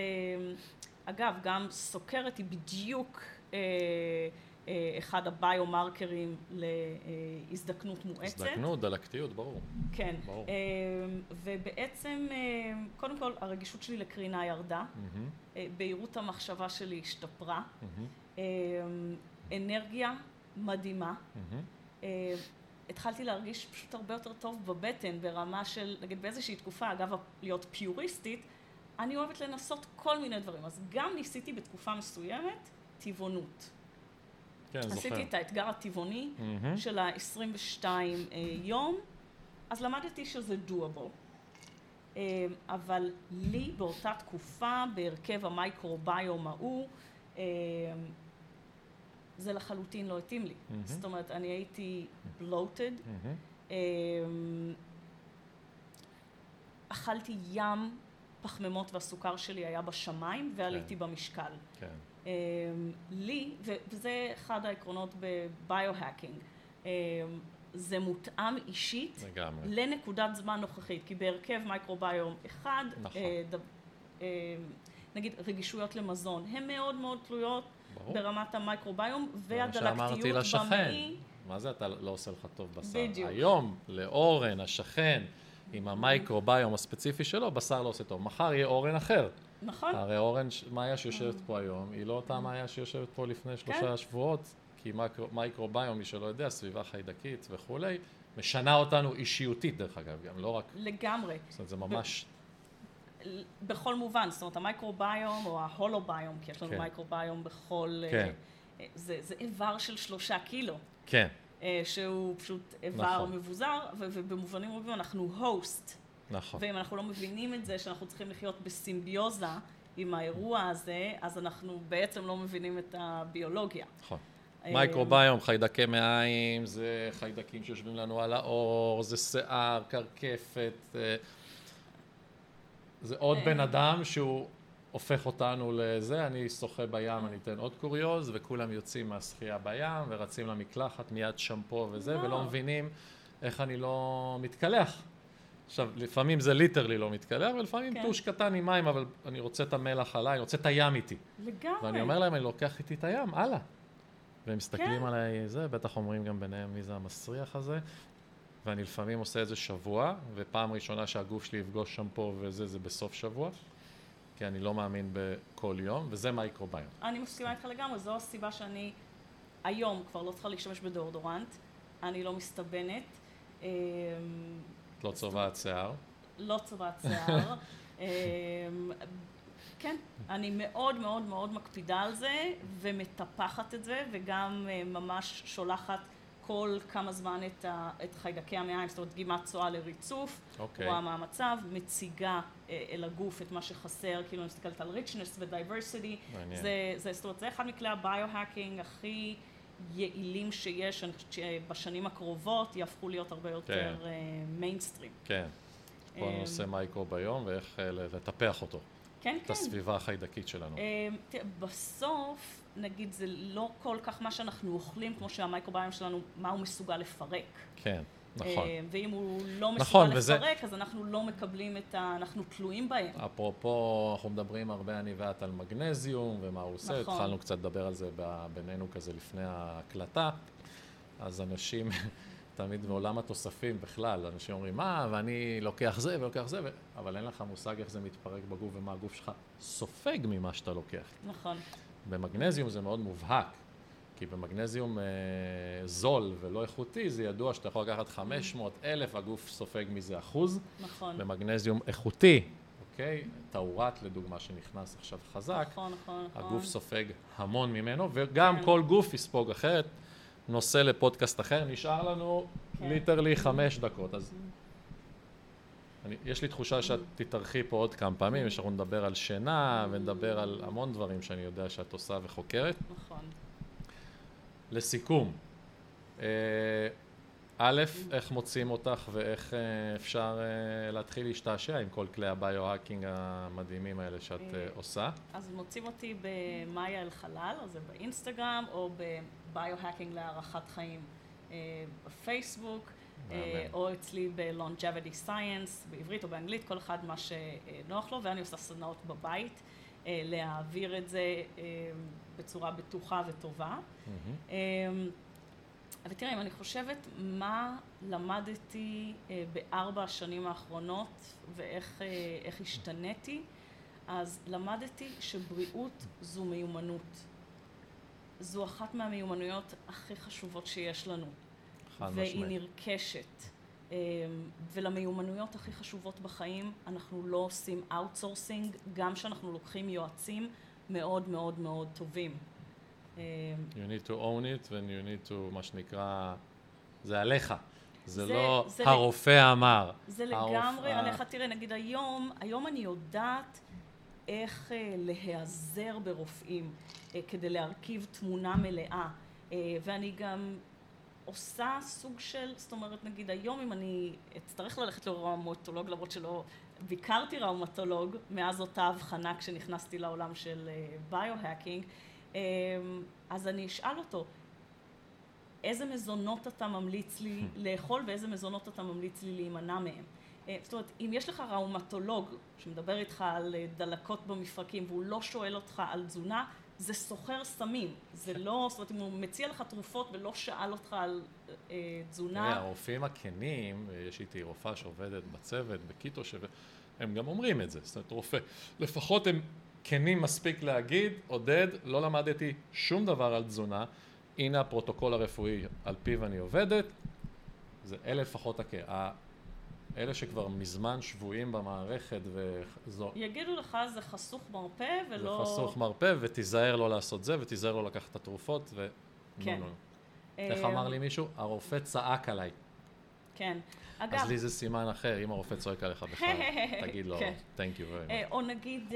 אגב, גם סוכרת היא בדיוק אחד הביומרקרים להזדקנות מואצת. הזדקנות, דלקתיות, ברור. כן. ברור. אה, ובעצם, אה, קודם כל, הרגישות שלי לקרינה ירדה, אה, בהירות המחשבה שלי השתפרה, אה, אנרגיה מדהימה. אה, התחלתי להרגיש פשוט הרבה יותר טוב בבטן, ברמה של, נגיד באיזושהי תקופה, אגב, להיות פיוריסטית, אני אוהבת לנסות כל מיני דברים. אז גם ניסיתי בתקופה מסוימת טבעונות. כן, זוכר. עשיתי את האתגר הטבעוני מהמם. של ה-22 יום, אז למדתי שזה doable. אה, אבל לי באותה תקופה, בהרכב המייקרוביום ההוא, אה, זה לחלוטין לא התאים לי. מהמם. זאת אומרת, אני הייתי bloated, מהמם. אה, אכלתי ים פחמימות והסוכר שלי היה בשמיים ועליתי כן. במשקל. כן. אמ, לי, וזה אחד העקרונות בביו-האקינג, אמ, זה מותאם אישית לגמרי. לנקודת זמן נוכחית, כי בהרכב מייקרוביום אחד, נכון. אה, ד- אה, נגיד רגישויות למזון, הן מאוד מאוד תלויות ברור. ברמת המייקרוביום והדלקתיות. במעי. מה זה אתה לא עושה לך טוב בשר? בדיוק. היום, לאורן, השכן, עם המייקרוביום הספציפי שלו, בשר לא עושה טוב. מחר יהיה אורן אחר. נכון, הרי אורן, מאיה שיושבת פה היום, היא לא אותה מאיה שיושבת פה לפני שלושה כן. שבועות, כי מייקרו- מייקרוביום, מי שלא יודע, סביבה חיידקית וכולי, משנה אותנו אישיותית, דרך אגב, גם לא רק, לגמרי. זאת אומרת, זה ממש, בכל מובן, זאת אומרת המייקרוביום או ההולוביום, כי יש לנו כן. מייקרוביום בכל... אה, כן. אה, זה, זה איבר של שלושה קילו, כן, אה, שהוא פשוט איבר נכון. מבוזר, ובמובנים רבים אנחנו הוסט. נכון. ואם אנחנו לא מבינים את זה, שאנחנו צריכים לחיות בסימביוזה עם האירוע הזה, אז אנחנו בעצם לא מבינים את הביולוגיה. נכון. אה, מייקרוביום, חיידקי מעיים, זה חיידקים שיושבים לנו על העור, זה שיער, קרקפת, אה, זה עוד אה. בן אדם שהוא הופך אותנו לזה, אני שוחה בים, אני אתן עוד קוריוז, וכולם יוצאים מהשחייה בים ורצים למקלחת, מיד שמפו וזה, לא. ולא מבינים איך אני לא מתקלח. עכשיו, לפעמים זה ליטרלי לא מתקלח, ולפעמים כן. טוש קטן עם מים, אבל אני רוצה את המלח עליי, אני רוצה את הים איתי. לגמרי. ואני אומר להם, אני לוקח איתי את הים, הלאה. והם מסתכלים כן. עליי, זה, בטח אומרים גם ביניהם מי זה המסריח הזה. ואני לפעמים עושה את זה שבוע, ופעם ראשונה שהגוף שלי יפגוש שמפו וזה, זה בסוף שבוע, כי אני לא מאמין בכל יום, וזה מייקרוביום. אני מסכימה איתך לגמרי, זו הסיבה שאני היום כבר לא צריכה להשתמש בדאודורנט, אני לא מסתבנת, אמ, את לא צובעת שיער. לא צובעת שיער. אמ, כן, אני מאוד מאוד מאוד מקפידה על זה ומטפחת את זה וגם אה, ממש שולחת כל כמה זמן את, ה, את חיידקי המעיים, זאת אומרת דגימת צואה לריצוף, אוקיי. רואה מה המצב, מציגה אה, אל הגוף את מה שחסר, כאילו אני מסתכלת על richness ו-diversity, מעניין. זה, זה, זאת אומרת, זה אחד מכלי הביו-האקינג הכי יעילים שיש, אני חושבת שבשנים הקרובות יהפכו להיות הרבה יותר כן. מיינסטרים. כן. כל אמ, הנושא מייקרוביום ואיך אה, לטפח אותו, כן, את כן. הסביבה החיידקית שלנו. אמ, תראה, בסוף, נגיד, זה לא כל כך מה שאנחנו אוכלים, כמו שהמייקרוביום שלנו, מה הוא מסוגל לפרק. כן, נכון. אמ, ואם הוא לא נכון, מסוגל וזה- לפרק, אז אנחנו לא מקבלים את ה... אנחנו תלויים בהם. אפרופו, אנחנו מדברים הרבה אני ואת על מגנזיום ומה הוא עושה, נכון. התחלנו קצת לדבר על זה בינינו כזה לפני ההקלטה, אז אנשים, תמיד בעולם התוספים בכלל, אנשים אומרים, מה, ואני לוקח זה ולוקח זה, ו... אבל אין לך מושג איך זה מתפרק בגוף ומה הגוף שלך סופג ממה שאתה לוקח. נכון. במגנזיום זה מאוד מובהק, כי במגנזיום אה, זול ולא איכותי, זה ידוע שאתה יכול לקחת 500 אלף, הגוף סופג מזה אחוז. נכון. במגנזיום איכותי, אוקיי? טאורט לדוגמה שנכנס עכשיו חזק, נכון, נכון, נכון. הגוף סופג המון ממנו, וגם כן. כל גוף יספוג אחרת. נושא לפודקאסט אחר, נשאר לנו כן. literally חמש דקות, אז אני, יש לי תחושה שאת תתארחי פה עוד כמה פעמים, שאנחנו נדבר על שינה ונדבר על המון דברים שאני יודע שאת עושה וחוקרת. נכון. לסיכום, אה, א', איך מוצאים אותך ואיך אה, אפשר אה, להתחיל להשתעשע עם כל כלי ה biohacking המדהימים האלה שאת עושה? אז מוצאים אותי במאיה אל חלל, אז זה באינסטגרם, או בביו-האקינג להערכת חיים בפייסבוק. או אצלי ב-longevity science, בעברית או באנגלית, כל אחד מה שנוח לו, ואני עושה סדנאות בבית, להעביר את זה בצורה בטוחה וטובה. מהמם. אמ, אבל תראה, אם אני חושבת מה למדתי אה, בארבע השנים האחרונות ואיך אה, השתניתי, אז למדתי שבריאות זו מיומנות. זו אחת מהמיומנויות הכי חשובות שיש לנו. חד והיא משמעית. נרכשת. אמ, ולמיומנויות הכי חשובות בחיים אנחנו לא עושים outsourcing, גם כשאנחנו לוקחים יועצים מאוד מאוד מאוד טובים. אמ, You need to own it and you need to, מה שנקרא, זה עליך. זה זה- לא זה הרופא אמר. זה הרופ- לגמרי עליך, תראה, נגיד היום, היום אני יודעת איך אה, להיעזר ברופאים אה, כדי להרכיב תמונה מלאה, אה, ואני גם עושה סוג של, זאת אומרת, נגיד היום אם אני אצטרך ללכת לראומטולוג, למרות שלא ביקרתי ראומטולוג מאז אותה הבחנה כשנכנסתי לעולם של ביו-האקינג, אז אני אשאל אותו, איזה מזונות אתה ממליץ לי לאכול ואיזה מזונות אתה ממליץ לי להימנע מהם. זאת אומרת, אם יש לך ראומטולוג שמדבר איתך על דלקות במפרקים והוא לא שואל אותך על תזונה, זה סוחר סמים, זה לא, זאת אומרת, אם הוא מציע לך תרופות ולא שאל אותך על אה, תזונה... הרופאים הכנים, יש איתי רופאה שעובדת בצוות, בקיטו, הם גם אומרים את זה, זאת אומרת, רופא, לפחות הם כנים מספיק להגיד, עודד, לא למדתי שום דבר על תזונה, הנה הפרוטוקול הרפואי על פיו אני עובדת, זה אלה לפחות הכ... אלה שכבר מזמן שבויים במערכת וזו... יגידו לך זה חסוך מרפא ולא... זה חסוך מרפא ותיזהר לא לעשות זה ותיזהר לא לקחת את התרופות ו... כן. איך אמר לי מישהו? הרופא צעק עליי. כן. אגב... אז לי זה סימן אחר, אם הרופא צועק עליך בכלל, תגיד לו, כן. Thank you very much. או נגיד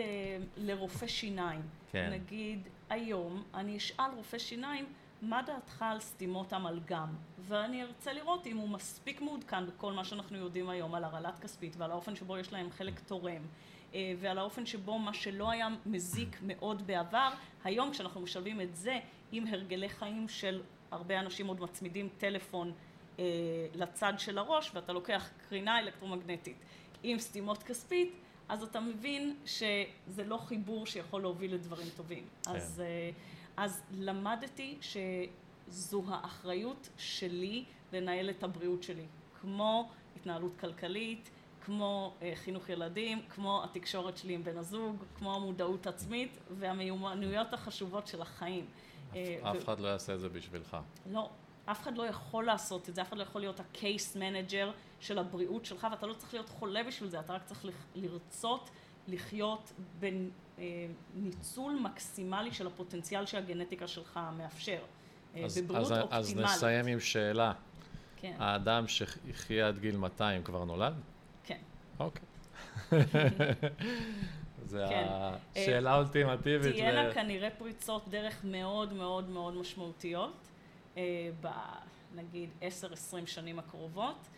לרופא שיניים. כן. נגיד, היום אני אשאל רופא שיניים, מה דעתך על סתימות אמלגם? ואני ארצה לראות אם הוא מספיק מעודכן בכל מה שאנחנו יודעים היום על הרעלת כספית ועל האופן שבו יש להם חלק תורם ועל האופן שבו מה שלא היה מזיק מאוד בעבר, היום כשאנחנו משלבים את זה עם הרגלי חיים של הרבה אנשים עוד מצמידים טלפון אה, לצד של הראש ואתה לוקח קרינה אלקטרומגנטית עם סתימות כספית, אז אתה מבין שזה לא חיבור שיכול להוביל לדברים טובים. כן. אז, אה, אז למדתי שזו האחריות שלי לנהל את הבריאות שלי, כמו התנהלות כלכלית, כמו אה, חינוך ילדים, כמו התקשורת שלי עם בן הזוג, כמו המודעות עצמית והמיומנויות החשובות של החיים. אף אחד לא יעשה את זה בשבילך. לא, אף אחד לא יכול לעשות את זה, אף אחד לא יכול להיות ה-case manager של הבריאות שלך, ואתה לא צריך להיות חולה בשביל זה, אתה רק צריך לרצות לחיות בניצול מקסימלי של הפוטנציאל שהגנטיקה שלך מאפשר. אז, בבריאות אז, אופטימלית. אז נסיים עם שאלה. כן. האדם שיחיה עד גיל 200 כבר נולד? כן. אוקיי. זה כן. השאלה האולטימטיבית. תהיינה כנראה פריצות דרך מאוד מאוד מאוד משמעותיות, אה, ב... נגיד 10-20 שנים הקרובות, אה,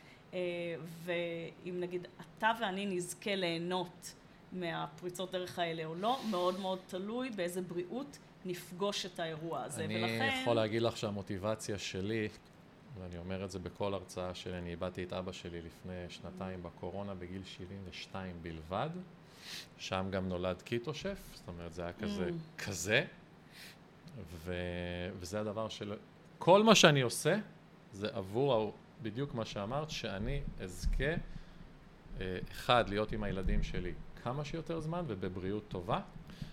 ואם נגיד אתה ואני נזכה ליהנות מהפריצות דרך האלה או לא, מאוד מאוד תלוי באיזה בריאות נפגוש את האירוע הזה, אני ולכן... אני יכול להגיד לך שהמוטיבציה שלי, ואני אומר את זה בכל הרצאה שלי, אני איבדתי את אבא שלי לפני שנתיים בקורונה בגיל 72 בלבד. שם גם נולד קיטו שף, זאת אומרת זה היה כזה, Mm. כזה, ו... וזה הדבר של... כל מה שאני עושה זה עבור, בדיוק מה שאמרת, שאני אזכה, אה, אחד, להיות עם הילדים שלי כמה שיותר זמן ובבריאות טובה,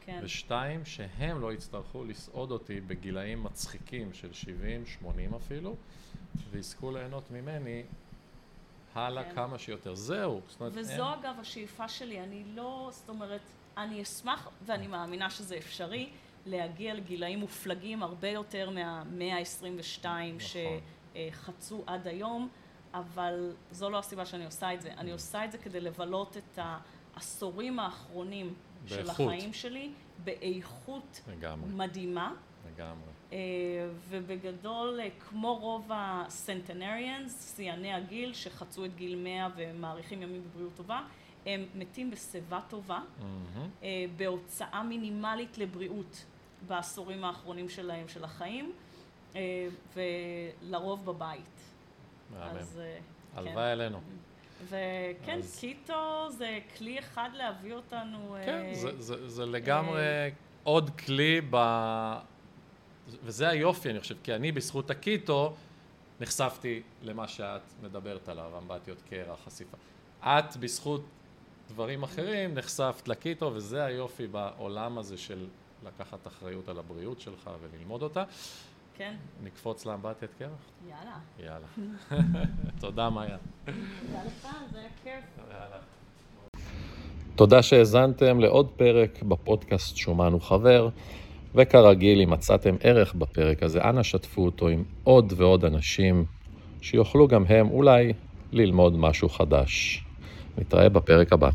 כן. ושתיים, שהם לא יצטרכו לסעוד אותי בגילאים מצחיקים של 70, 80 אפילו, ויזכו ליהנות ממני הלאה כן. כמה שיותר. זהו. אומרת, וזו אין- אגב השאיפה שלי, אני לא, זאת אומרת, אני אשמח ואני מאמינה שזה אפשרי להגיע לגילאים מופלגים הרבה יותר מהמאה ה-22 נכון. שחצו עד היום, אבל זו לא הסיבה שאני עושה את זה. אני עושה את זה כדי לבלות את העשורים האחרונים של באיכות. החיים שלי באיכות לגמרי, מדהימה. לגמרי. אה, ובגדול, אה, כמו רוב הסנטנריאנס, שיאני הגיל שחצו את גיל 100 ומאריכים ימים בבריאות טובה, הם מתים בשיבה טובה. אה, בהוצאה מינימלית לבריאות בעשורים האחרונים שלהם, של החיים, אה, ולרוב בבית. מהמם. אה, כן. הלוואי עלינו. וכן, אז- קיטו זה כלי אחד להביא אותנו... אה, כן, זה- זה- זה לגמרי עוד כלי ב... וזה היופי, אני חושב, כי אני בזכות הקיטו נחשפתי למה שאת מדברת עליו, אמבטיות קרח, חשיפה. את בזכות דברים אחרים נחשפת לקיטו, וזה היופי בעולם הזה של לקחת אחריות על הבריאות שלך וללמוד אותה. כן, נקפוץ לאמבטיית קרח? יאללה. יאללה. תודה, מאיה. תודה לך, זה היה כיף. תודה שהאזנתם לעוד פרק בפודקאסט שומן וחבר, וכרגיל, אם מצאתם ערך בפרק הזה, אנא שתפו אותו עם עוד ועוד אנשים שיוכלו גם הם אולי ללמוד משהו חדש. נתראה בפרק הבא.